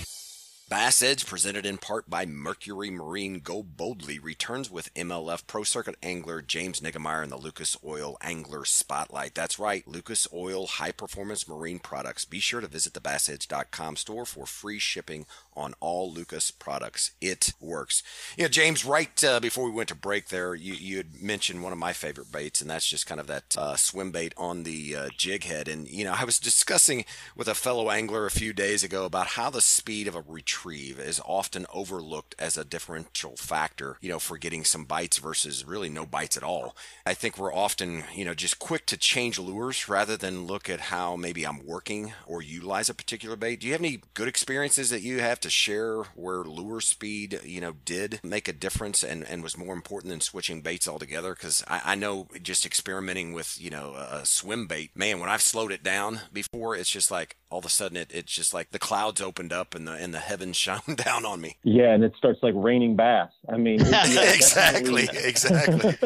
S3: Bass Edge, presented in part by Mercury Marine Go Boldly, returns with MLF Pro Circuit angler James Niggemeyer and the Lucas Oil Angler Spotlight. That's right, Lucas Oil high performance marine products. Be sure to visit the BassEdge.com store for free shipping on all Lucas products. It works. You know, James, right uh, before we went to break there, you, you had mentioned one of my favorite baits, and that's just kind of that uh, swim bait on the uh, jig head. And, you know, I was discussing with a fellow angler a few days ago about how the speed of a retrieve is often overlooked as a differential factor, you know, for getting some bites versus really no bites at all. I think we're often, you know, just quick to change lures rather than look at how maybe I'm working or utilize a particular bait. Do you have any good experiences that you have to share where lure speed, you know, did make a difference and, and was more important than switching baits altogether? Because I, I, know just experimenting with, you know, a swim bait, man, when I've slowed it down before, it's just like all of a sudden it, it's just like the clouds opened up and the and the heavens shone down on me.
S11: Yeah, and it starts like raining bass. I mean,
S3: exactly, exactly.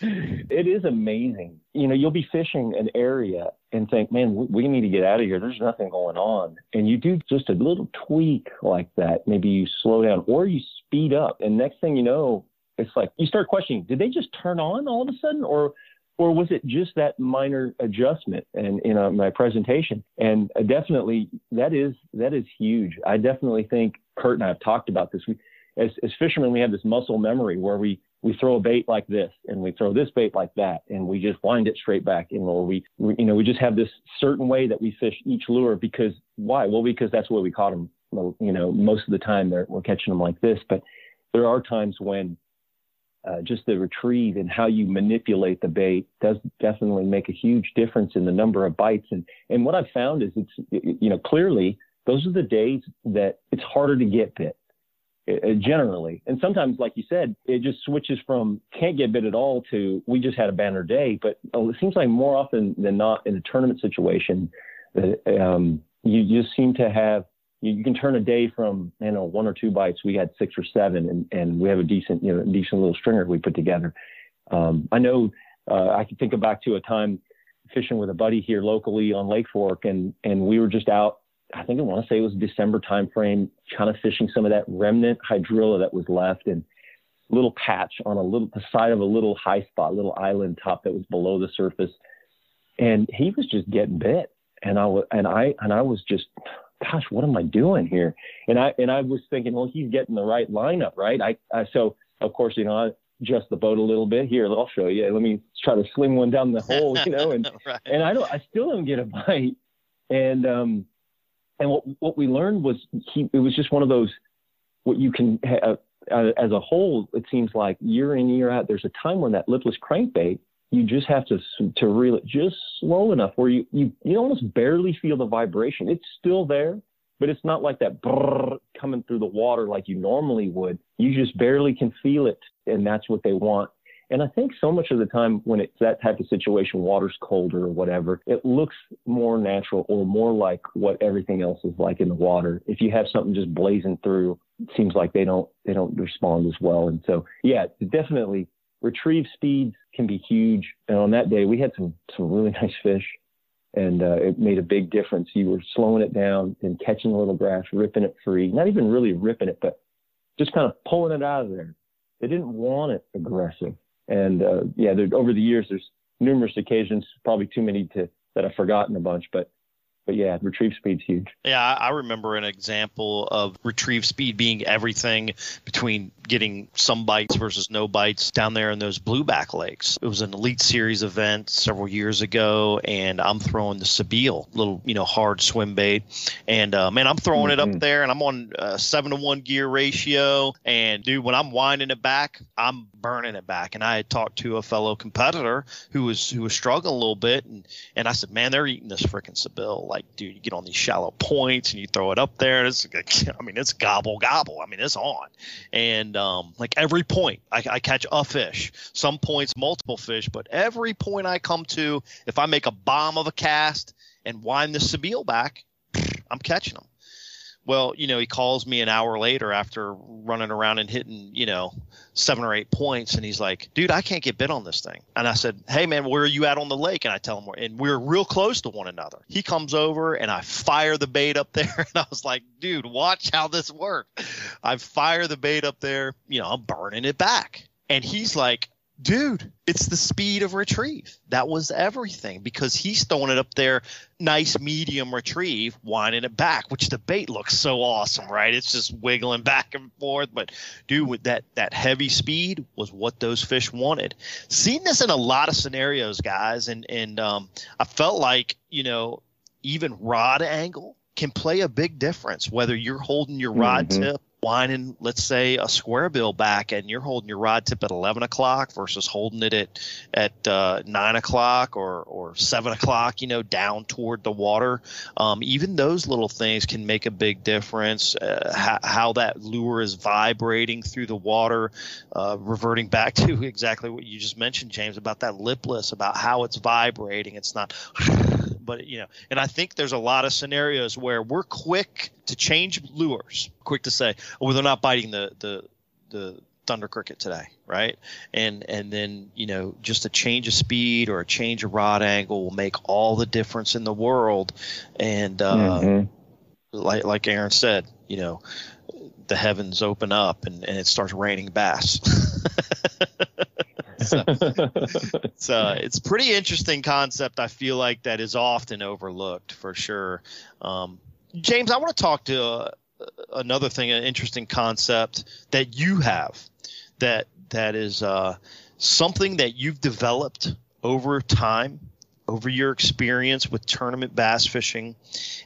S11: it is amazing. You know, you'll be fishing an area and think, man, we need to get out of here. There's nothing going on. And you do just a little tweak like that. Maybe you slow down or you speed up. And next thing you know, it's like you start questioning, did they just turn on all of a sudden? Or or was it just that minor adjustment and in uh, my presentation? And uh, definitely that is that is huge. I definitely think Kurt and I have talked about this. We, as, as fishermen, we have this muscle memory where we we throw a bait like this and we throw this bait like that and we just wind it straight back and or we, we you know we just have this certain way that we fish each lure because why well because that's where we caught them you know most of the time we're catching them like this but there are times when uh, just the retrieve and how you manipulate the bait does definitely make a huge difference in the number of bites. And and what I've found is it's you know clearly those are the days that it's harder to get bit generally. And sometimes, like you said, it just switches from can't get bit at all to we just had a banner day. But uh, it seems like more often than not in a tournament situation, um, you just seem to have you, you, can turn a day from you know one or two bites. We had six or seven, and, and we have a decent you know decent little stringer we put together. Um, I know uh, I can think back to a time fishing with a buddy here locally on Lake Fork, and and we were just out. I think I want to say it was December timeframe, kind of fishing some of that remnant hydrilla that was left, and little patch on a little the side of a little high spot, little island top that was below the surface, and he was just getting bit, and I was and I and I was just gosh, what am I doing here? And I and I was thinking, well, he's getting the right lineup, right? I, I so of course, you know, I adjust the boat a little bit. Here, I'll show you. Let me try to sling one down the hole, you know, and right. and I don't, I still don't get a bite. And um, and what what we learned was he, it was just one of those what you can have, uh, as a whole. It seems like year in year out, there's a time when that lipless crankbait you just have to to reel it just slow enough where you you you almost barely feel the vibration. It's still there, but it's not like that coming through the water like you normally would. You just barely can feel it, and that's what they want. And I think so much of the time when it's that type of situation, water's colder or whatever, it looks more natural or more like what everything else is like in the water. If you have something just blazing through, it seems like they don't they don't respond as well. And so yeah, definitely retrieve speeds can be huge. And on that day, we had some some really nice fish, and uh, it made a big difference. You were slowing it down and catching a little grass, ripping it free. Not even really ripping it, but just kind of pulling it out of there. They didn't want it aggressive. And uh, yeah, there, over the years, there's numerous occasions, probably too many to that I've forgotten a bunch, but but yeah, retrieve speed's huge.
S2: Yeah, I remember an example of retrieve speed being everything between getting some bites versus no bites down there in those blueback lakes. It was an Elite Series event several years ago, and I'm throwing the Sebile, little you know hard swim bait, and uh, man, I'm throwing mm-hmm. it up mm-hmm. there, and I'm on a seven to one gear ratio, and dude, when I'm winding it back, I'm burning it back. And I had talked to a fellow competitor who was who was struggling a little bit, and and I said, man, they're eating this freaking Sebile. Like, dude, you get on these shallow points and you throw it up there. It's, I mean, it's gobble gobble. I mean, it's on, and um, like every point, I, I catch a fish. Some points, multiple fish, but every point I come to, if I make a bomb of a cast and wind the Sebile back, I'm catching them. Well, you know, he calls me an hour later after running around and hitting, you know, seven or eight points, and he's like, "Dude, I can't get bit on this thing." And I said, "Hey, man, where are you at on the lake?" And I tell him, and we're real close to one another. He comes over, and I fire the bait up there, and I was like, "Dude, watch how this works." I fire the bait up there, you know, I'm burning it back, and he's like, dude, it's the speed of retrieve. That was everything because he's throwing it up there, nice medium retrieve, winding it back, which the bait looks so awesome, right? It's just wiggling back and forth. But dude, with that that heavy speed was what those fish wanted. Seen this in a lot of scenarios, guys, and and um, I felt like you know even rod angle can play a big difference whether you're holding your rod mm-hmm. tip winding, let's say, a square bill back, and you're holding your rod tip at 11 o'clock versus holding it at at uh, nine o'clock or or seven o'clock, you know, down toward the water. Um, even those little things can make a big difference. Uh, how, how, that lure is vibrating through the water, uh, reverting back to exactly what you just mentioned, James, about that lipless, about how it's vibrating. It's not but you know, and I think there's a lot of scenarios where we're quick to change lures, quick to say, oh, they're not biting the the the thunder cricket today, right? And and then you know, just a change of speed or a change of rod angle will make all the difference in the world. And uh, mm-hmm. like like Aaron said, you know, the heavens open up and, and it starts raining bass. so, it's uh, it's pretty interesting concept. I feel like that is often overlooked for sure. Um, James, I want to talk to uh, another thing, an interesting concept that you have that that is uh, something that you've developed over time, over your experience with tournament bass fishing,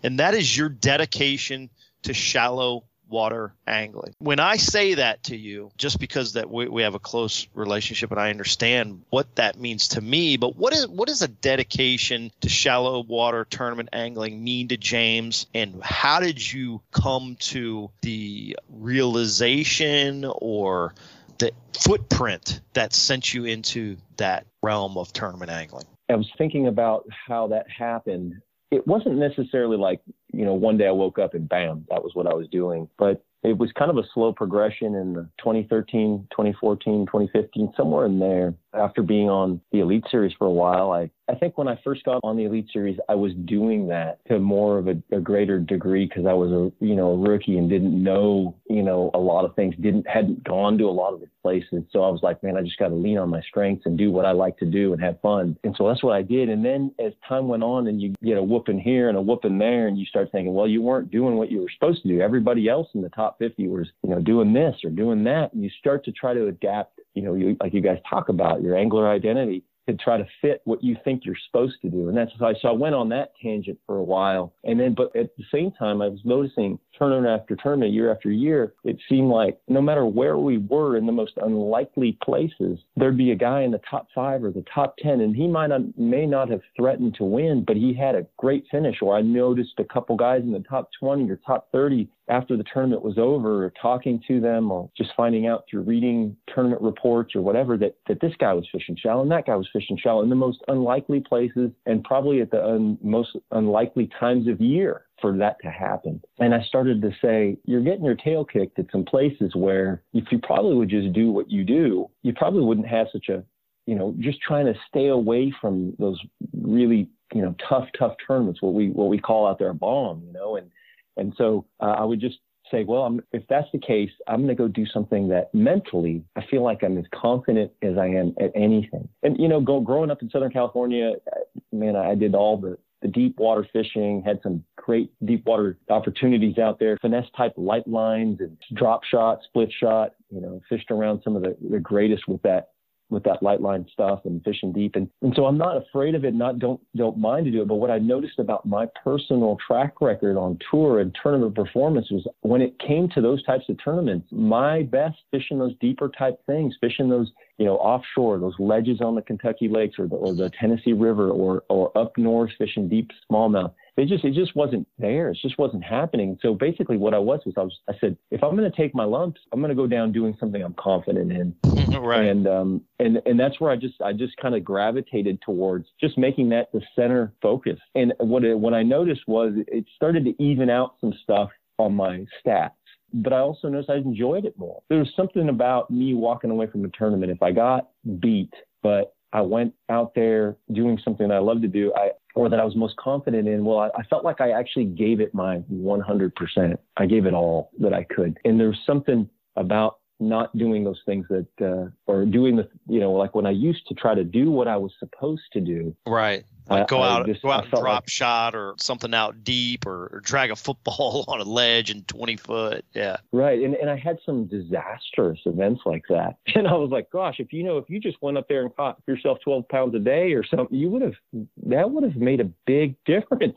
S2: and that is your dedication to shallow water angling. When I say that to you, just because that we, we have a close relationship and I understand what that means to me, but what is what is a dedication to shallow water tournament angling mean to James and how did you come to the realization or the footprint that sent you into that realm of tournament angling?
S11: I was thinking about how that happened it wasn't necessarily like, you know, one day I woke up and bam, that was what I was doing. But it was kind of a slow progression in 2013, 2014, 2015, somewhere in there. After being on the Elite Series for a while, I, I think when I first got on the Elite Series, I was doing that to more of a, a greater degree because I was a you know a rookie and didn't know you know a lot of things, didn't hadn't gone to a lot of the places. So I was like, man, I just got to lean on my strengths and do what I like to do and have fun. And so that's what I did. And then as time went on, and you get a whooping here and a whooping there, and you start thinking, well, you weren't doing what you were supposed to do. Everybody else in the top top 50 was, you know, doing this or doing that. And you start to try to adapt, you know, you, like you guys talk about your angler identity to try to fit what you think you're supposed to do. And that's why so I went on that tangent for a while. And then, but at the same time, I was noticing tournament after tournament, year after year, it seemed like no matter where we were in the most unlikely places, there'd be a guy in the top five or the top 10, and he might not, may not have threatened to win, but he had a great finish. Or I noticed a couple guys in the top 20 or top 30 after the tournament was over, or talking to them, or just finding out through reading tournament reports or whatever that, that this guy was fishing shallow and that guy was fishing shallow in the most unlikely places and probably at the un, most unlikely times of year for that to happen. And I started to say, you're getting your tail kicked at some places where if you probably would just do what you do, you probably wouldn't have such a, you know, just trying to stay away from those really, you know, tough, tough tournaments, what we, what we call out there a bomb, you know, and, and so uh, I would just say, well, I'm, if that's the case, I'm going to go do something that mentally I feel like I'm as confident as I am at anything. And you know, go, growing up in Southern California, man, I did all the the deep water fishing, had some great deep water opportunities out there, finesse type light lines and drop shot, split shot, you know, fished around some of the, the greatest with that with that light line stuff and fishing deep. And, and so I'm not afraid of it, not don't don't mind to do it. But what I noticed about my personal track record on tour and tournament performance was when it came to those types of tournaments, my best fishing those deeper type things, fishing those, you know, offshore, those ledges on the Kentucky lakes or the, or the Tennessee River or, or up north fishing deep smallmouth it just it just wasn't there. It just wasn't happening. So basically, what I was was I was I said if I'm going to take my lumps, I'm going to go down doing something I'm confident in.
S2: right.
S11: And um and and that's where I just I just kind of gravitated towards just making that the center focus. And what it, what I noticed was it started to even out some stuff on my stats but I also noticed I enjoyed it more. There was something about me walking away from a tournament. If I got beat, but I went out there doing something that I love to do, I, or that I was most confident in, well, I, I, felt like I actually gave it my 100%. I gave it all that I could. And there was something about not doing those things that, uh, or doing the, you know, like when I used to try to do what I was supposed to do.
S2: Right. Like go out, just, go out and drop like, shot or something out deep or, or, drag a football on a ledge and 20 foot. Yeah.
S11: Right. And, and I had some disastrous events like that. And I was like, gosh, if you know, if you just went up there and caught yourself 12 pounds a day or something, you would have, that would have made a big difference,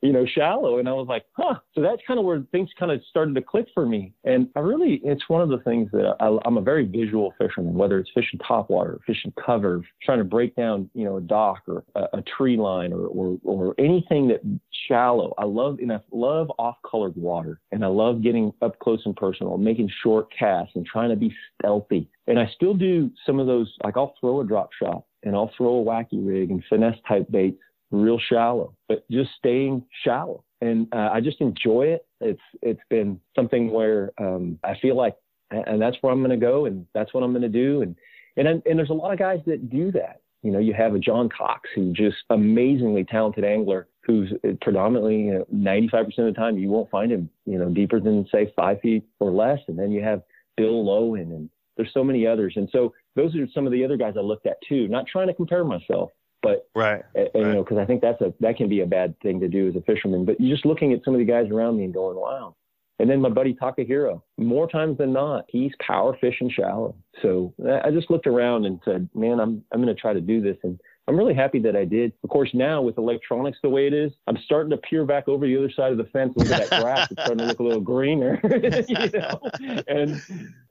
S11: you know, shallow. And I was like, huh. So that's kind of where things kind of started to click for me. And I really, it's one of the things that I, I'm a very visual fisherman, whether it's fishing topwater, fishing cover, trying to break down, you know, a dock or a, a tree tree line or, or, or anything that shallow. I love, and I love off colored water and I love getting up close and personal, making short casts and trying to be stealthy. And I still do some of those, like I'll throw a drop shot and I'll throw a wacky rig and finesse type baits real shallow, but just staying shallow. And uh, I just enjoy it. It's, it's been something where um, I feel like, and that's where I'm going to go and that's what I'm going to do. And, and, and there's a lot of guys that do that. You know, you have a John Cox who's just amazingly talented angler who's uh, predominantly, you know, 95% of the time you won't find him, you know, deeper than say five feet or less. And then you have Bill Lowen and there's so many others. And so those are some of the other guys I looked at too. Not trying to compare myself, but
S2: right, uh,
S11: and,
S2: right.
S11: you know, because I think that's a that can be a bad thing to do as a fisherman. But you're just looking at some of the guys around me and going, wow. And then my buddy Takahiro, more times than not, he's power fishing shallow. So I just looked around and said, man, I'm I'm going to try to do this. And I'm really happy that I did. Of course, now with electronics the way it is, I'm starting to peer back over the other side of the fence and look at that grass. it's starting to look a little greener, you know. And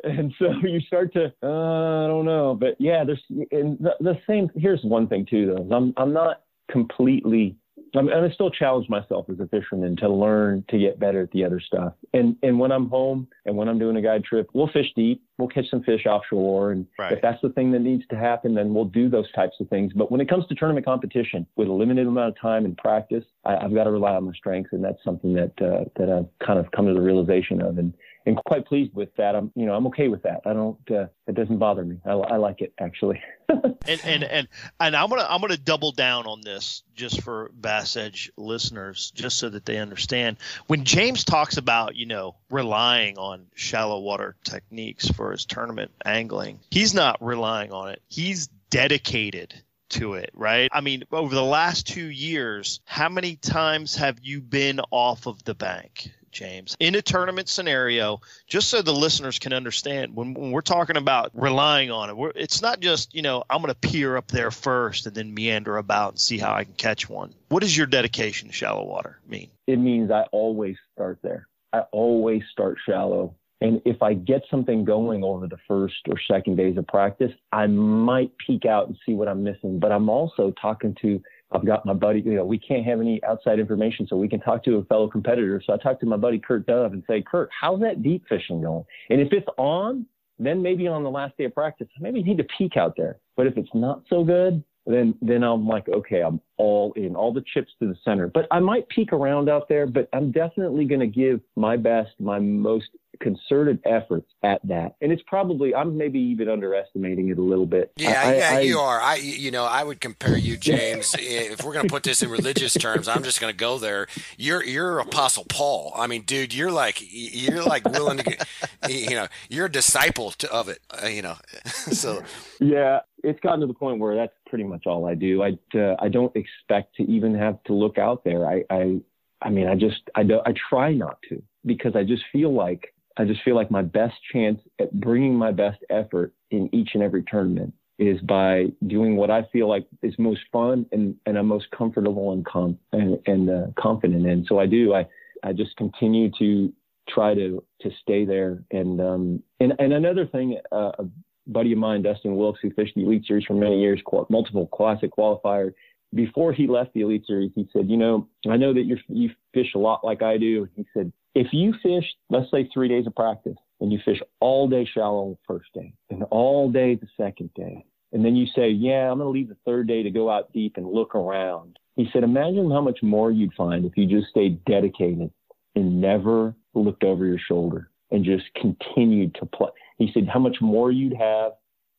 S11: and so you start to, uh, I don't know, but yeah, there's and the, the same. Here's one thing too, though. I'm I'm not completely I'm, I still challenge myself as a fisherman to learn to get better at the other stuff. And and when I'm home and when I'm doing a guide trip, we'll fish deep, we'll catch some fish offshore, and
S2: right.
S11: if that's the thing that needs to happen, then we'll do those types of things. But when it comes to tournament competition, with a limited amount of time and practice, I, have got to rely on my strengths, and that's something that uh, that I've kind of come to the realization of. And and quite pleased with that. I'm, you know, I'm okay with that. I don't, uh, it doesn't bother me. I, I like it actually.
S2: and, and, and, and I'm going to, I'm going to double down on this just for Bass Edge listeners, just so that they understand when James talks about, you know, relying on shallow water techniques for his tournament angling, he's not relying on it. He's dedicated to it, right? I mean, over the last two years, how many times have you been off of the bank? James, in a tournament scenario, just so the listeners can understand, when, when we're talking about relying on it, it's not just, you know, I'm going to peer up there first and then meander about and see how I can catch one. What does your dedication to shallow water mean?
S11: It means I always start there. I always start shallow. And if I get something going over the first or second days of practice, I might peek out and see what I'm missing. But I'm also talking to I've got my buddy, you know, we can't have any outside information, so we can talk to a fellow competitor. So I talked to my buddy Kurt Dove and say, Kurt, how's that deep fishing going? And if it's on, then maybe on the last day of practice, maybe you need to peek out there. But if it's not so good, then then I'm like, okay, I'm all in, all the chips to the center. But I might peek around out there, but I'm definitely going to give my best, my most concerted efforts at that. And it's probably I'm maybe even underestimating it a little bit.
S3: Yeah,
S11: I,
S3: yeah,
S11: I,
S3: you are. I, you know, I would compare you, James. if we're going to put this in religious terms, I'm just going to go there. You're you're Apostle Paul. I mean, dude, you're like you're like willing to, get, you know, you're a disciple to, of it. Uh, you know, so
S11: yeah, it's gotten to the point where that's pretty much all I do. I uh, I don't expect to even have to look out there. I I I mean, I just I don't I try not to because I just feel like I just feel like my best chance at bringing my best effort in each and every tournament is by doing what I feel like is most fun and, and I'm most comfortable and com- and, and uh, confident in. So I do. I I just continue to try to to stay there. And um and and another thing, uh, a buddy of mine, Dustin Wilks, who fished the Elite Series for many years, multiple classic qualifier. Before he left the Elite Series, he said, "You know, I know that you you fish a lot like I do." He said, if you fish, let's say three days of practice, and you fish all day shallow the first day and all day the second day, and then you say, yeah, I'm going to leave the third day to go out deep and look around. He said, imagine how much more you'd find if you just stayed dedicated and never looked over your shoulder and just continued to play. He said, how much more you'd have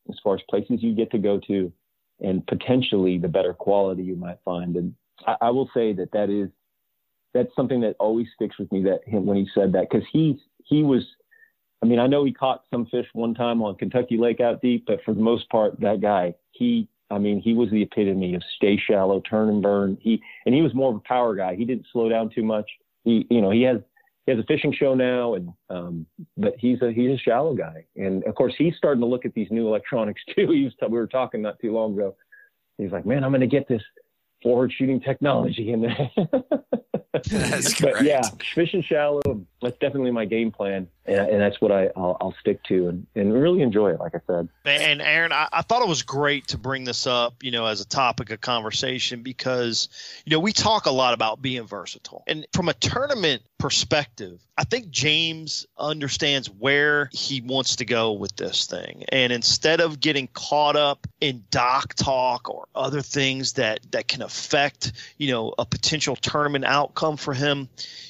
S11: as far as places you get to go to and potentially the better quality you might find. And I, I will say that that is that's something that always sticks with me that him when he said that because he he was I mean I know he caught some fish one time on Kentucky Lake out deep but for the most part that guy he I mean he was the epitome of stay shallow turn and burn. He and he was more of a power guy. He didn't slow down too much. He you know he has he has a fishing show now and um but he's a he's a shallow guy. And of course he's starting to look at these new electronics too. He was we were talking not too long ago. He's like man I'm going to get this forward shooting technology in there
S3: That's
S11: but
S3: great.
S11: yeah, fishing shallow. That's definitely my game plan, and, and that's what I I'll, I'll, stick to and, and really enjoy it. Like I said.
S2: And Aaron, I, I, thought it was great to bring this up, you know, as a topic of conversation because you know we talk a lot about being versatile, and from a tournament perspective, I think James understands where he wants to go with this thing, and instead of getting caught up in dock talk or other things that that can affect you know a potential tournament outcome for him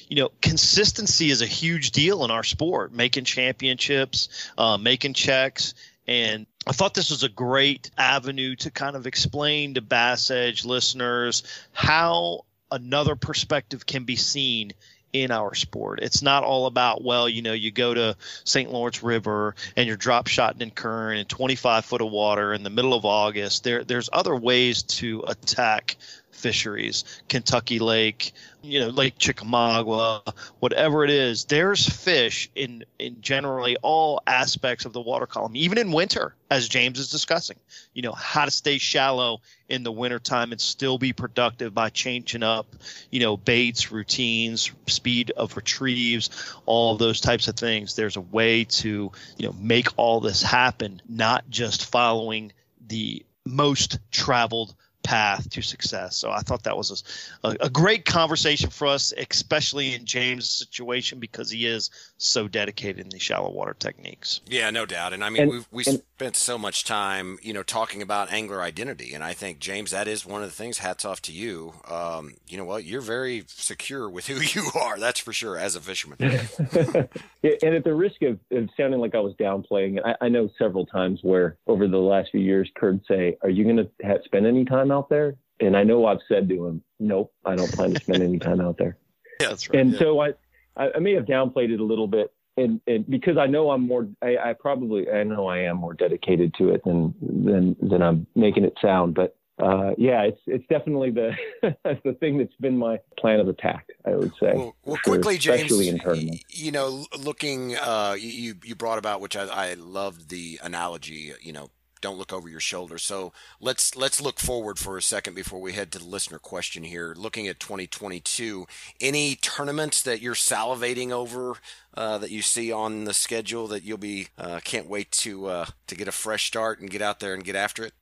S2: you know, consistency is a huge deal in our sport, making championships, uh, making checks. And I thought this was a great avenue to kind of explain to Bass Edge listeners how another perspective can be seen in our sport. It's not all about, well, you know, you go to St. Lawrence River and you're drop shotting in current in 25 foot of water in the middle of August. There, there's other ways to attack fisheries, Kentucky Lake, you know, Lake Chickamauga, whatever it is, there's fish in in generally all aspects of the water column, even in winter, as James is discussing. You know, how to stay shallow in the wintertime and still be productive by changing up, you know, baits, routines, speed of retrieves, all of those types of things. There's a way to, you know, make all this happen, not just following the most traveled path to success. So I thought that was a, a, great conversation for us, especially in James' situation because he is so dedicated in the shallow water techniques.
S3: Yeah, no doubt. And I mean, we've, we spent so much time, you know, talking about angler identity. And I think, James, that is one of the things, hats off to you. Um, you know what? You're very secure with who you are. That's for sure as a fisherman.
S11: and at the risk of, of, sounding like I was downplaying, I, I know several times where over the last few years, Kurt say, are you going to spend any time out there? And I know I've said to him, nope, I don't plan to spend any time out there.
S2: Yeah, that's right.
S11: And
S2: yeah.
S11: so I, I may have downplayed it a little bit, and, and because I know I'm more, I, I, probably, I know I am more dedicated to it than than than I'm making it sound. But uh, yeah, it's it's definitely the the thing that's been my plan of attack. I would say.
S3: Well, well sure, quickly, James. You know, looking, uh, you you brought about which I, I loved the analogy. You know, don't look over your shoulder. So let's let's look forward for a second before we head to the listener question here. Looking at 2022, any tournaments that you're salivating over uh, that you see on the schedule that you'll be uh, can't wait to uh, to get a fresh start and get out there and get after it?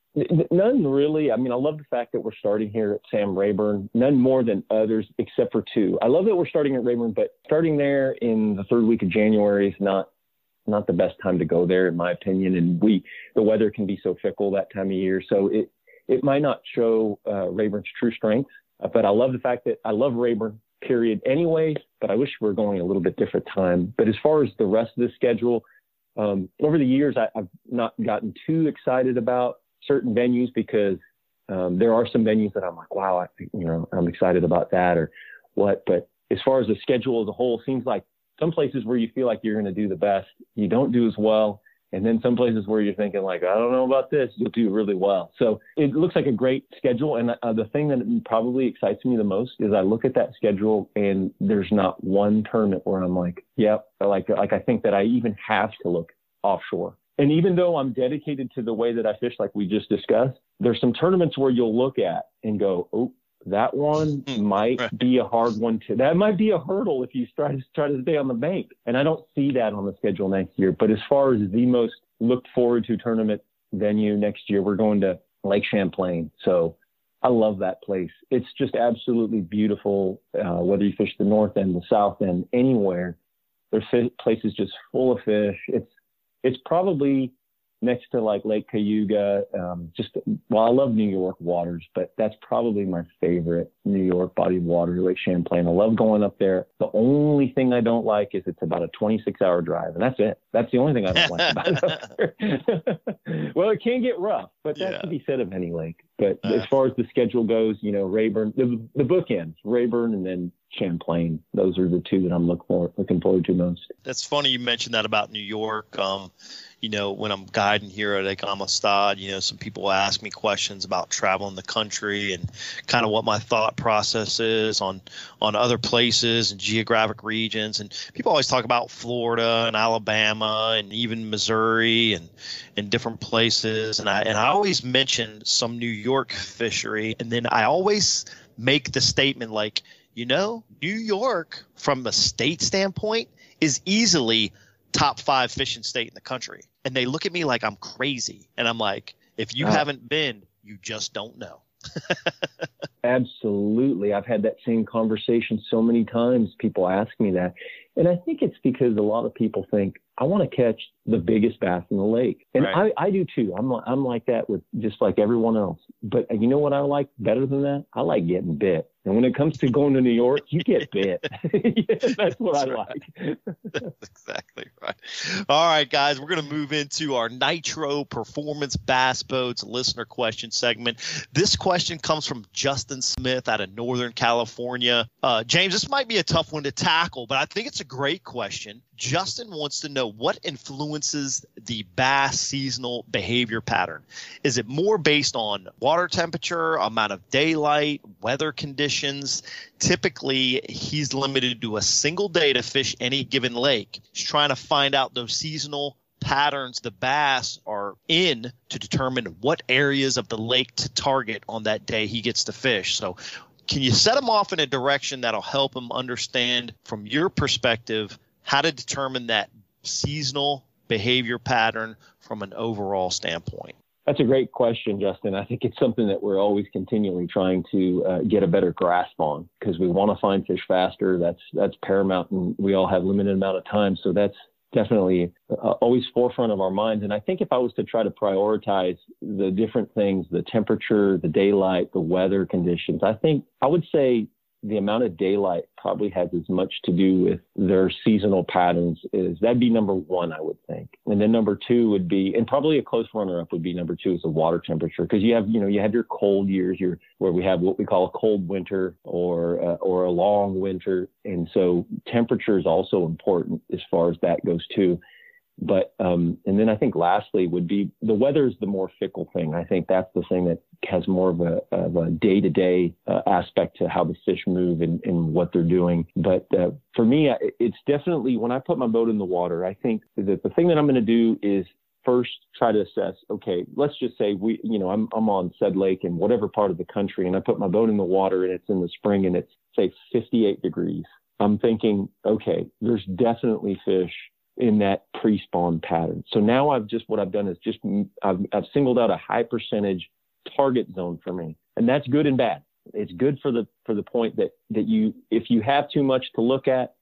S11: None really. I mean, I love the fact that we're starting here at Sam Rayburn. None more than others, except for two. I love that we're starting at Rayburn, but starting there in the third week of January is not not the best time to go there, in my opinion. And we, the weather can be so fickle that time of year, so it it might not show uh, Rayburn's true strength. But I love the fact that I love Rayburn, period. anyway. but I wish we were going a little bit different time. But as far as the rest of the schedule, um, over the years, I, have not gotten too excited about certain venues because um, there are some venues that I'm like, wow, I, you know, I'm excited about that or what. But as far as the schedule as a whole, seems like some places where you feel like you're going to do the best, you don't do as well. And then some places where you're thinking like, I don't know about this, you'll do really well. So it looks like a great schedule. And uh, the thing that probably excites me the most is I look at that schedule and there's not one tournament where I'm like, yep, I like, like I think that I even have to look offshore. And even though I'm dedicated to the way that I fish, like we just discussed, there's some tournaments where you'll look at and go, oh, that one hmm. might right. be a hard one to. That might be a hurdle if you try to try to stay on the bank. And I don't see that on the schedule next year. But as far as the most looked forward to tournament venue next year, we're going to Lake Champlain. So I love that place. It's just absolutely beautiful. Uh, whether you fish the north end, the south end, anywhere, there's places just full of fish. It's it's probably next to like Lake Cayuga. Um, just well, I love New York waters, but that's probably my favorite New York body of water, Lake Champlain. I love going up there. The only thing I don't like is it's about a 26 hour drive, and that's it. That's the only thing I don't like about it. well, it can get rough, but that's yeah. to be said of any lake. But uh, as far as the schedule goes, you know, Rayburn, the, the bookends, Rayburn, and then Champlain. Those are the two that I'm looking for, looking forward to most.
S2: That's funny you mentioned that about New York. Um, you know, when I'm guiding here at Lake Amistad, you know, some people ask me questions about traveling the country and kind of what my thought process is on on other places and geographic regions. And people always talk about Florida and Alabama and even Missouri and and different places. And I and I always mention some New York fishery, and then I always make the statement like, you know, New York from a state standpoint is easily top five fishing state in the country. And they look at me like I'm crazy. And I'm like, if you uh, haven't been, you just don't know.
S11: Absolutely. I've had that same conversation so many times. People ask me that. And I think it's because a lot of people think, I want to catch the biggest bass in the lake. And right. I, I do too. I'm, I'm like that with just like everyone else. But uh, you know what I like better than that? I like getting bit. And when it comes to going to New York, you get bit. That's what That's I right. like.
S2: That's exactly right. All right, guys, we're going to move into our Nitro Performance Bass Boats listener question segment. This question comes from Justin Smith out of Northern California. Uh, James, this might be a tough one to tackle, but I think it's a great question. Justin wants to know what influences the bass seasonal behavior pattern. Is it more based on water temperature, amount of daylight, weather conditions? Typically, he's limited to a single day to fish any given lake. He's trying to find out those seasonal patterns the bass are in to determine what areas of the lake to target on that day he gets to fish. So, can you set him off in a direction that'll help him understand from your perspective how to determine that seasonal behavior pattern from an overall standpoint?
S11: That's a great question, Justin. I think it's something that we're always continually trying to uh, get a better grasp on because we want to find fish faster. That's that's paramount, and we all have limited amount of time. So that's definitely uh, always forefront of our minds. And I think if I was to try to prioritize the different things, the temperature, the daylight, the weather conditions, I think I would say the amount of daylight probably has as much to do with their seasonal patterns is that'd be number one, I would think. And then number two would be, and probably a close runner up would be number two is the water temperature. Cause you have, you know, you have your cold years, your, where we have what we call a cold winter or, uh, or a long winter. And so temperature is also important as far as that goes too. But um, and then I think lastly would be the weather is the more fickle thing. I think that's the thing that has more of a, of a day-to-day uh, aspect to how the fish move and, and what they're doing. But uh, for me, it's definitely when I put my boat in the water, I think that the thing that I'm going to do is first try to assess. Okay, let's just say we, you know, I'm I'm on said lake in whatever part of the country, and I put my boat in the water, and it's in the spring, and it's say 58 degrees. I'm thinking, okay, there's definitely fish in that pre-spawn pattern. So now I've just what I've done is just I've, I've singled out a high percentage target zone for me, and that's good and bad. It's good for the for the point that that you if you have too much to look at,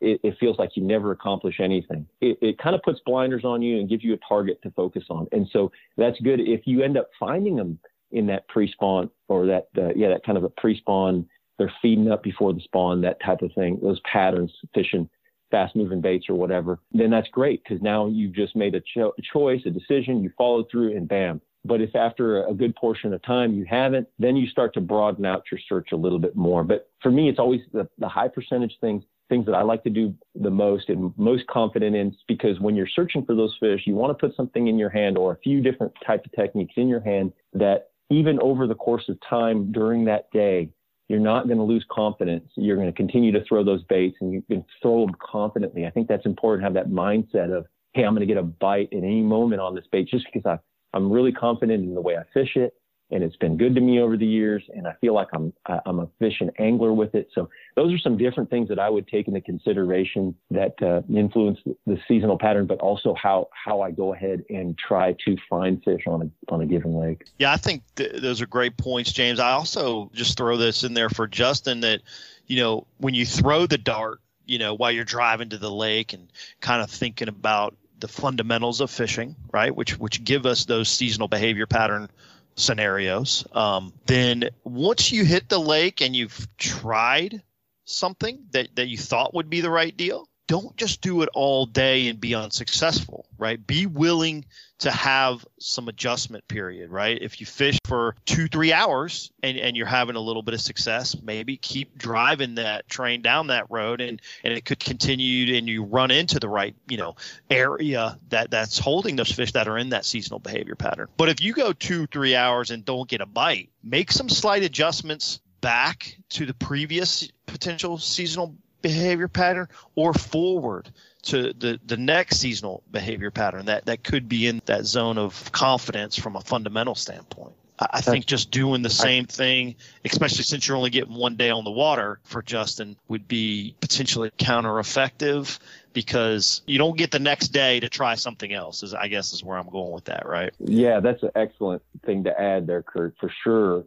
S11: it, it feels like you never accomplish anything. It, it kind of puts blinders on you and gives you a target to focus on, and so that's good. If you end up finding them in that pre-spawn or that uh, yeah that kind of a pre-spawn, they're feeding up before the spawn, that type of thing, those patterns fishing fast moving baits or whatever, then that's great because now you've just made a, cho- choice, a decision, you followed through, and bam. But if after a good portion of time you haven't, then you start to broaden out your search a little bit more. But for me, it's always the, the high percentage things, things that I like to do the most and most confident in because when you're searching for those fish, you want to put something in your hand or a few different type of techniques in your hand that even over the course of time during that day, you're not going to lose confidence. You're going to continue to throw those baits and you can throw them confidently. I think that's important have that mindset of, hey, I'm going to get a bite at any moment on this bait just because I, I'm really confident in the way I fish it and it's been good to me over the years and i feel like i'm i'm a fish and angler with it. So those are some different things that i would take into consideration that uh, influence the seasonal pattern but also how how i go ahead and try to find fish on a on a given lake.
S2: Yeah i think th- those are great points james. I also just throw this in there for justin that you know when you throw the dart you know while you're driving to the lake and kind of thinking about the fundamentals of fishing right which which give us those seasonal behavior pattern scenarios. Um, then once you hit the lake and you've tried something that, that you thought would be the right deal, don't just do it all day and be unsuccessful, right? Be willing to have some adjustment period, right? If you fish for two, three hours and, and you're having a little bit of success, maybe keep driving that train down that road and, and it could continue and you run into the right, you know, area that, that's holding those fish that are in that seasonal behavior pattern. But if you go two, three hours and don't get a bite, make some slight adjustments back to the previous potential seasonal behavior pattern or forward to the, the next seasonal behavior pattern that, that could be in that zone of confidence from a fundamental standpoint. I, think just doing the same thing, especially since you're only getting one day on the water for Justin, would be potentially counter effective because you don't get the next day to try something else is i guess is where i'm going with that right
S11: yeah that's an excellent thing to add there kurt for sure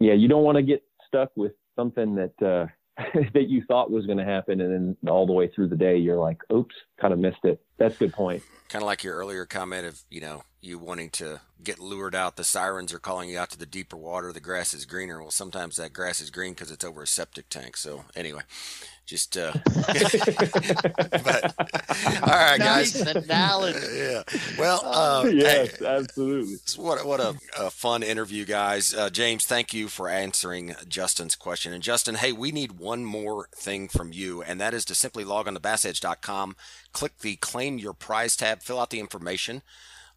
S11: yeah you don't want to get stuck with something that uh, that you thought was going to happen, and then all the way through the day, you're like, "Oops, kind of missed it. That's a good point.
S3: Kind of like your earlier comment of, you know, you wanting to get lured out. The sirens are calling you out to the deeper water. The grass is greener. Well, sometimes that grass is green because it's over a septic tank. So anyway, just uh, but all right, guys.
S2: Nice analogy.
S3: yeah. Well, uh,
S11: yes,
S3: hey,
S11: absolutely.
S3: what what a, a fun interview, guys. Uh, James, thank you for answering Justin's question. And Justin, hey, we need one more thing from you, and that is to simply log on to bassedge.com, click the claim your prize tab, fill out the information.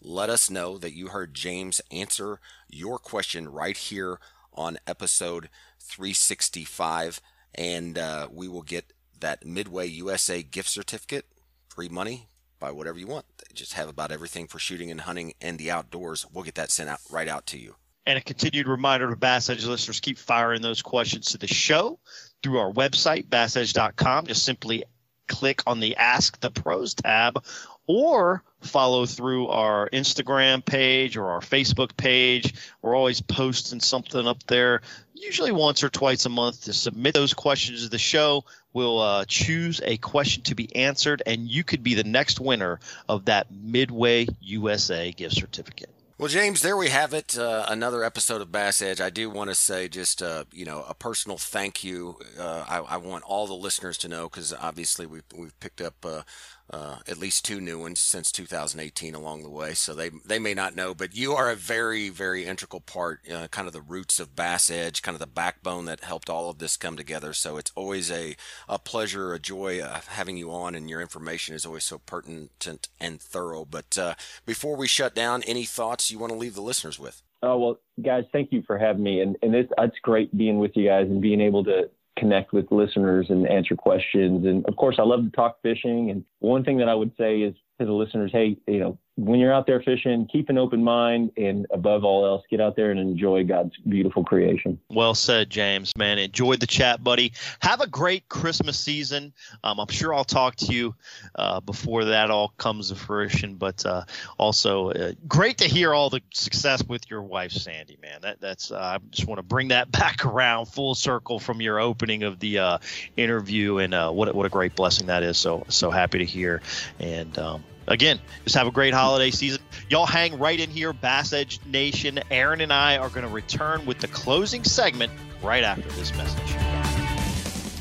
S3: Let us know that you heard James answer your question right here on episode 365 and uh, we will get that Midway USA gift certificate, free money, buy whatever you want. They just have about everything for shooting and hunting and the outdoors. We'll get that sent out right out to you.
S2: And a continued reminder to Bass Edge listeners keep firing those questions to the show through our website, bassedge.com. Just simply click on the Ask the Pros tab or follow through our Instagram page or our Facebook page. We're always posting something up there, usually once or twice a month, to submit those questions to the show. We'll uh, choose a question to be answered, and you could be the next winner of that Midway USA gift certificate.
S3: Well, James, there we have it. Uh, another episode of Bass Edge. I do want to say just, uh, you know, a personal thank you. Uh, I, I, want all the listeners to know because obviously we've, we've picked up uh, at least two new ones since 2018 along the way. So they they may not know, but you are a very very integral part, uh, kind of the roots of Bass Edge, kind of the backbone that helped all of this come together. So it's always a a pleasure, a joy uh, having you on, and your information is always so pertinent and thorough. But uh, before we shut down, any thoughts you want to leave the listeners with?
S11: Oh well, guys, thank you for having me, and and it's it's great being with you guys and being able to connect with listeners and answer questions. And of course, I love to talk fishing. And one thing that I would say is to the listeners, hey, you know, when you're out there fishing, keep an open mind, and above all else, get out there and enjoy God's beautiful creation.
S2: Well said, James. Man, enjoyed the chat, buddy. Have a great Christmas season. Um, I'm sure I'll talk to you uh, before that all comes to fruition. But uh, also, uh, great to hear all the success with your wife, Sandy. Man, that that's uh, I just want to bring that back around full circle from your opening of the uh, interview, and uh, what what a great blessing that is. So so happy to hear, and. Um, again, just have a great holiday season. Y'all hang right in here, Bass Edge Nation. Aaron and I are going to return with the closing segment right after this message.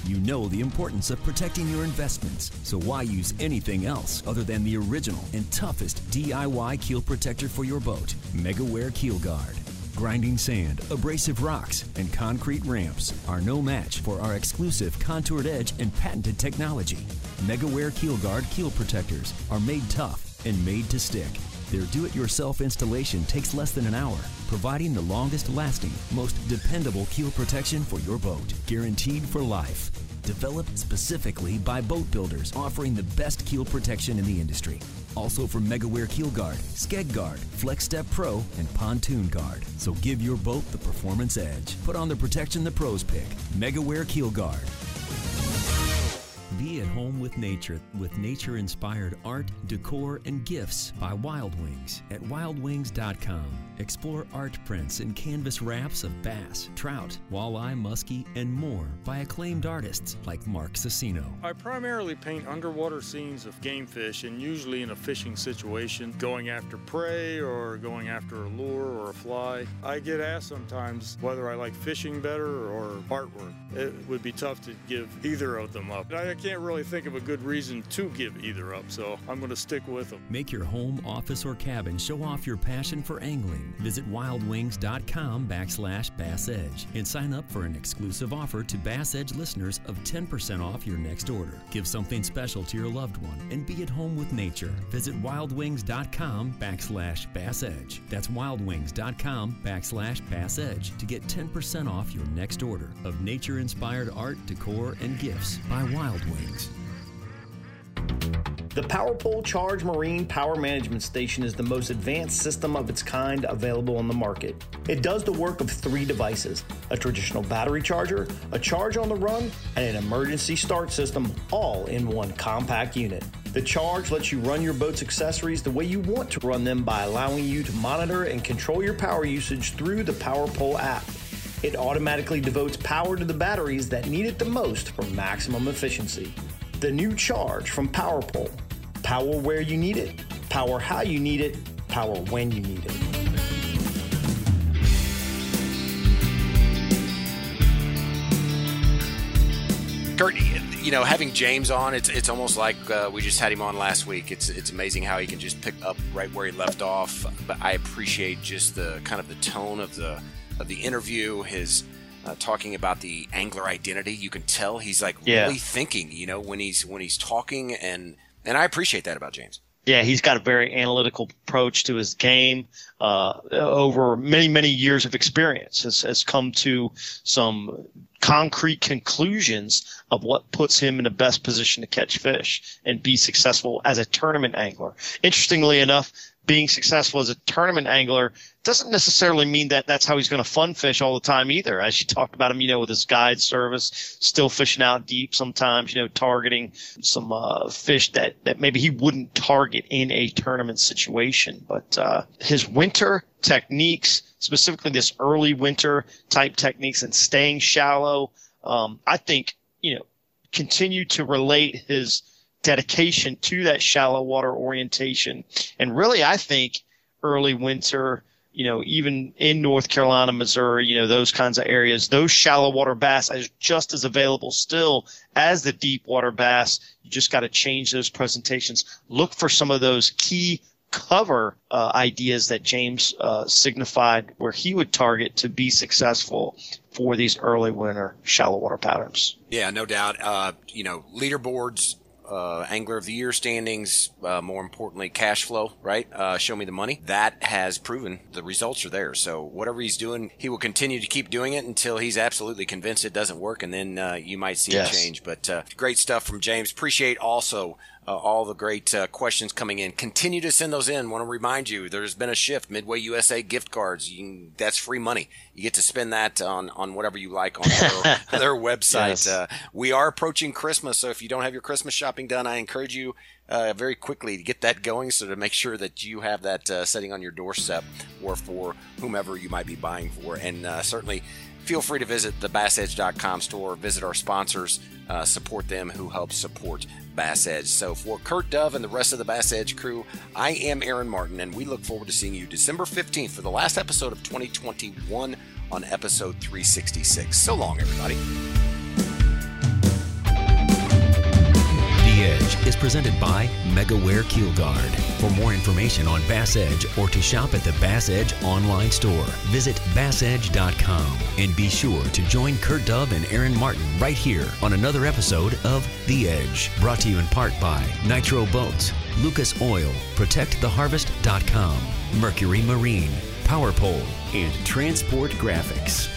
S1: You know the importance of protecting your investments, so why use anything else other than the original and toughest DIY keel protector for your boat? MegaWare Keel Guard. Grinding sand, abrasive rocks, and concrete ramps are no match for our exclusive contoured edge and patented technology. MegaWare Keel Guard keel protectors are made tough and made to stick. Their do-it-yourself installation takes less than an hour, providing the longest lasting, most dependable keel protection for your boat, guaranteed for life. Developed specifically by boat builders offering the best keel protection in the industry. Also from MegaWare Keel Guard, Skeg Guard, Flex Step Pro, and Pontoon Guard. So give your boat the performance edge. Put on the protection the pros pick. MegaWare Keel Guard. Be at home with nature with nature inspired art, decor, and gifts by Wild Wings at wildwings.com. Explore art prints and canvas wraps of bass, trout, walleye, muskie, and more by acclaimed artists like Mark Susinno.
S12: I primarily paint underwater scenes of game fish and usually in a fishing situation, going after prey or going after a lure or a fly. I get asked sometimes whether I like fishing better or artwork. It would be tough to give either of them up. I can't really think of a good reason to give either up, so I'm going to stick with them.
S1: Make your home, office, or cabin show off your passion for angling. Visit wildwings.com backslash Bass Edge and sign up for an exclusive offer to Bass Edge listeners of 10% off your next order. Give something special to your loved one and be at home with nature. Visit wildwings.com backslash Bass Edge. That's wildwings.com backslash Bass Edge to get 10% off your next order of nature inspired art, decor, and gifts by Wild
S13: The PowerPole Charge Marine Power Management Station is the most advanced system of its kind available on the market. It does the work of three devices a traditional battery charger, a charge on the run, and an emergency start system, all in one compact unit. The Charge lets you run your boat's accessories the way you want to run them by allowing you to monitor and control your power usage through the PowerPole app. It automatically devotes power to the batteries that need it the most for maximum efficiency. The new Charge from PowerPole Power where you need it, power how you need it, power when you need it.
S3: Kurt, you know, having James on, it's it's almost like uh, we just had him on last week. It's it's amazing how he can just pick up right where he left off. But I appreciate just the kind of the tone of the of the interview, his uh, talking about the angler identity. You can tell he's like
S2: Yeah.
S3: really thinking, you know, when he's when he's talking, and and I appreciate that about James.
S2: Yeah, he's got a very analytical approach to his game. Uh, over many, many years of experience, has, has come to some concrete conclusions of what puts him in the best position to catch fish and be successful as a tournament angler. Interestingly enough, being successful as a tournament angler doesn't necessarily mean that that's how he's going to fun fish all the time either. As you talked about him, you know, with his guide service, still fishing out deep sometimes, you know, targeting some uh, fish that, that maybe he wouldn't target in a tournament situation. But uh, his winter techniques, specifically this early winter type techniques and staying shallow, um, I think, you know, continue to relate his dedication to that shallow water orientation. And really, I think early winter, you know, even in North Carolina, Missouri, you know, those kinds of areas, those shallow water bass are just as available still as the deep water bass. You just got to change those presentations. Look for some of those key cover uh, ideas that James uh, signified where he would target to be successful for these early winter shallow water patterns.
S3: Yeah, no doubt. Uh, you know, leaderboards, uh, angler of the year standings, uh, more importantly, cash flow, right? Uh, show me the money. That has proven the results are there. So whatever he's doing, he will continue to keep doing it until he's absolutely convinced it doesn't work. And then, uh, you might see
S2: Yes.
S3: a change, but, uh, great stuff from James. Appreciate also, uh, all the great uh, questions coming in. Continue to send those in. Want to remind you, there's been a shift. Midway USA gift cards. You can, that's free money. You get to spend that on on whatever you like on their, their website.
S2: Yes.
S3: Uh, we are approaching Christmas, so if you don't have your Christmas shopping done, I encourage you uh, very quickly to get that going. So to make sure that you have that uh, setting on your doorstep or for whomever you might be buying for, and uh, certainly. Feel free to visit the bassedge.com store, visit our sponsors, uh, support them who help support Bass Edge. So for Kurt Dove and the rest of the Bass Edge crew, I am Aaron Martin, and we look forward to seeing you December 15th for the last episode of 2021 on episode 366. So long, everybody.
S1: The Edge is presented by MegaWare Keel Guard. For more information on Bass Edge or to shop at the Bass Edge online store, visit bassedge.com and be sure to join Kurt Dove and Aaron Martin right here on another episode of The Edge, brought to you in part by Nitro Boats, Lucas Oil, ProtectTheHarvest.com, Mercury Marine, Power Pole, and Transport Graphics.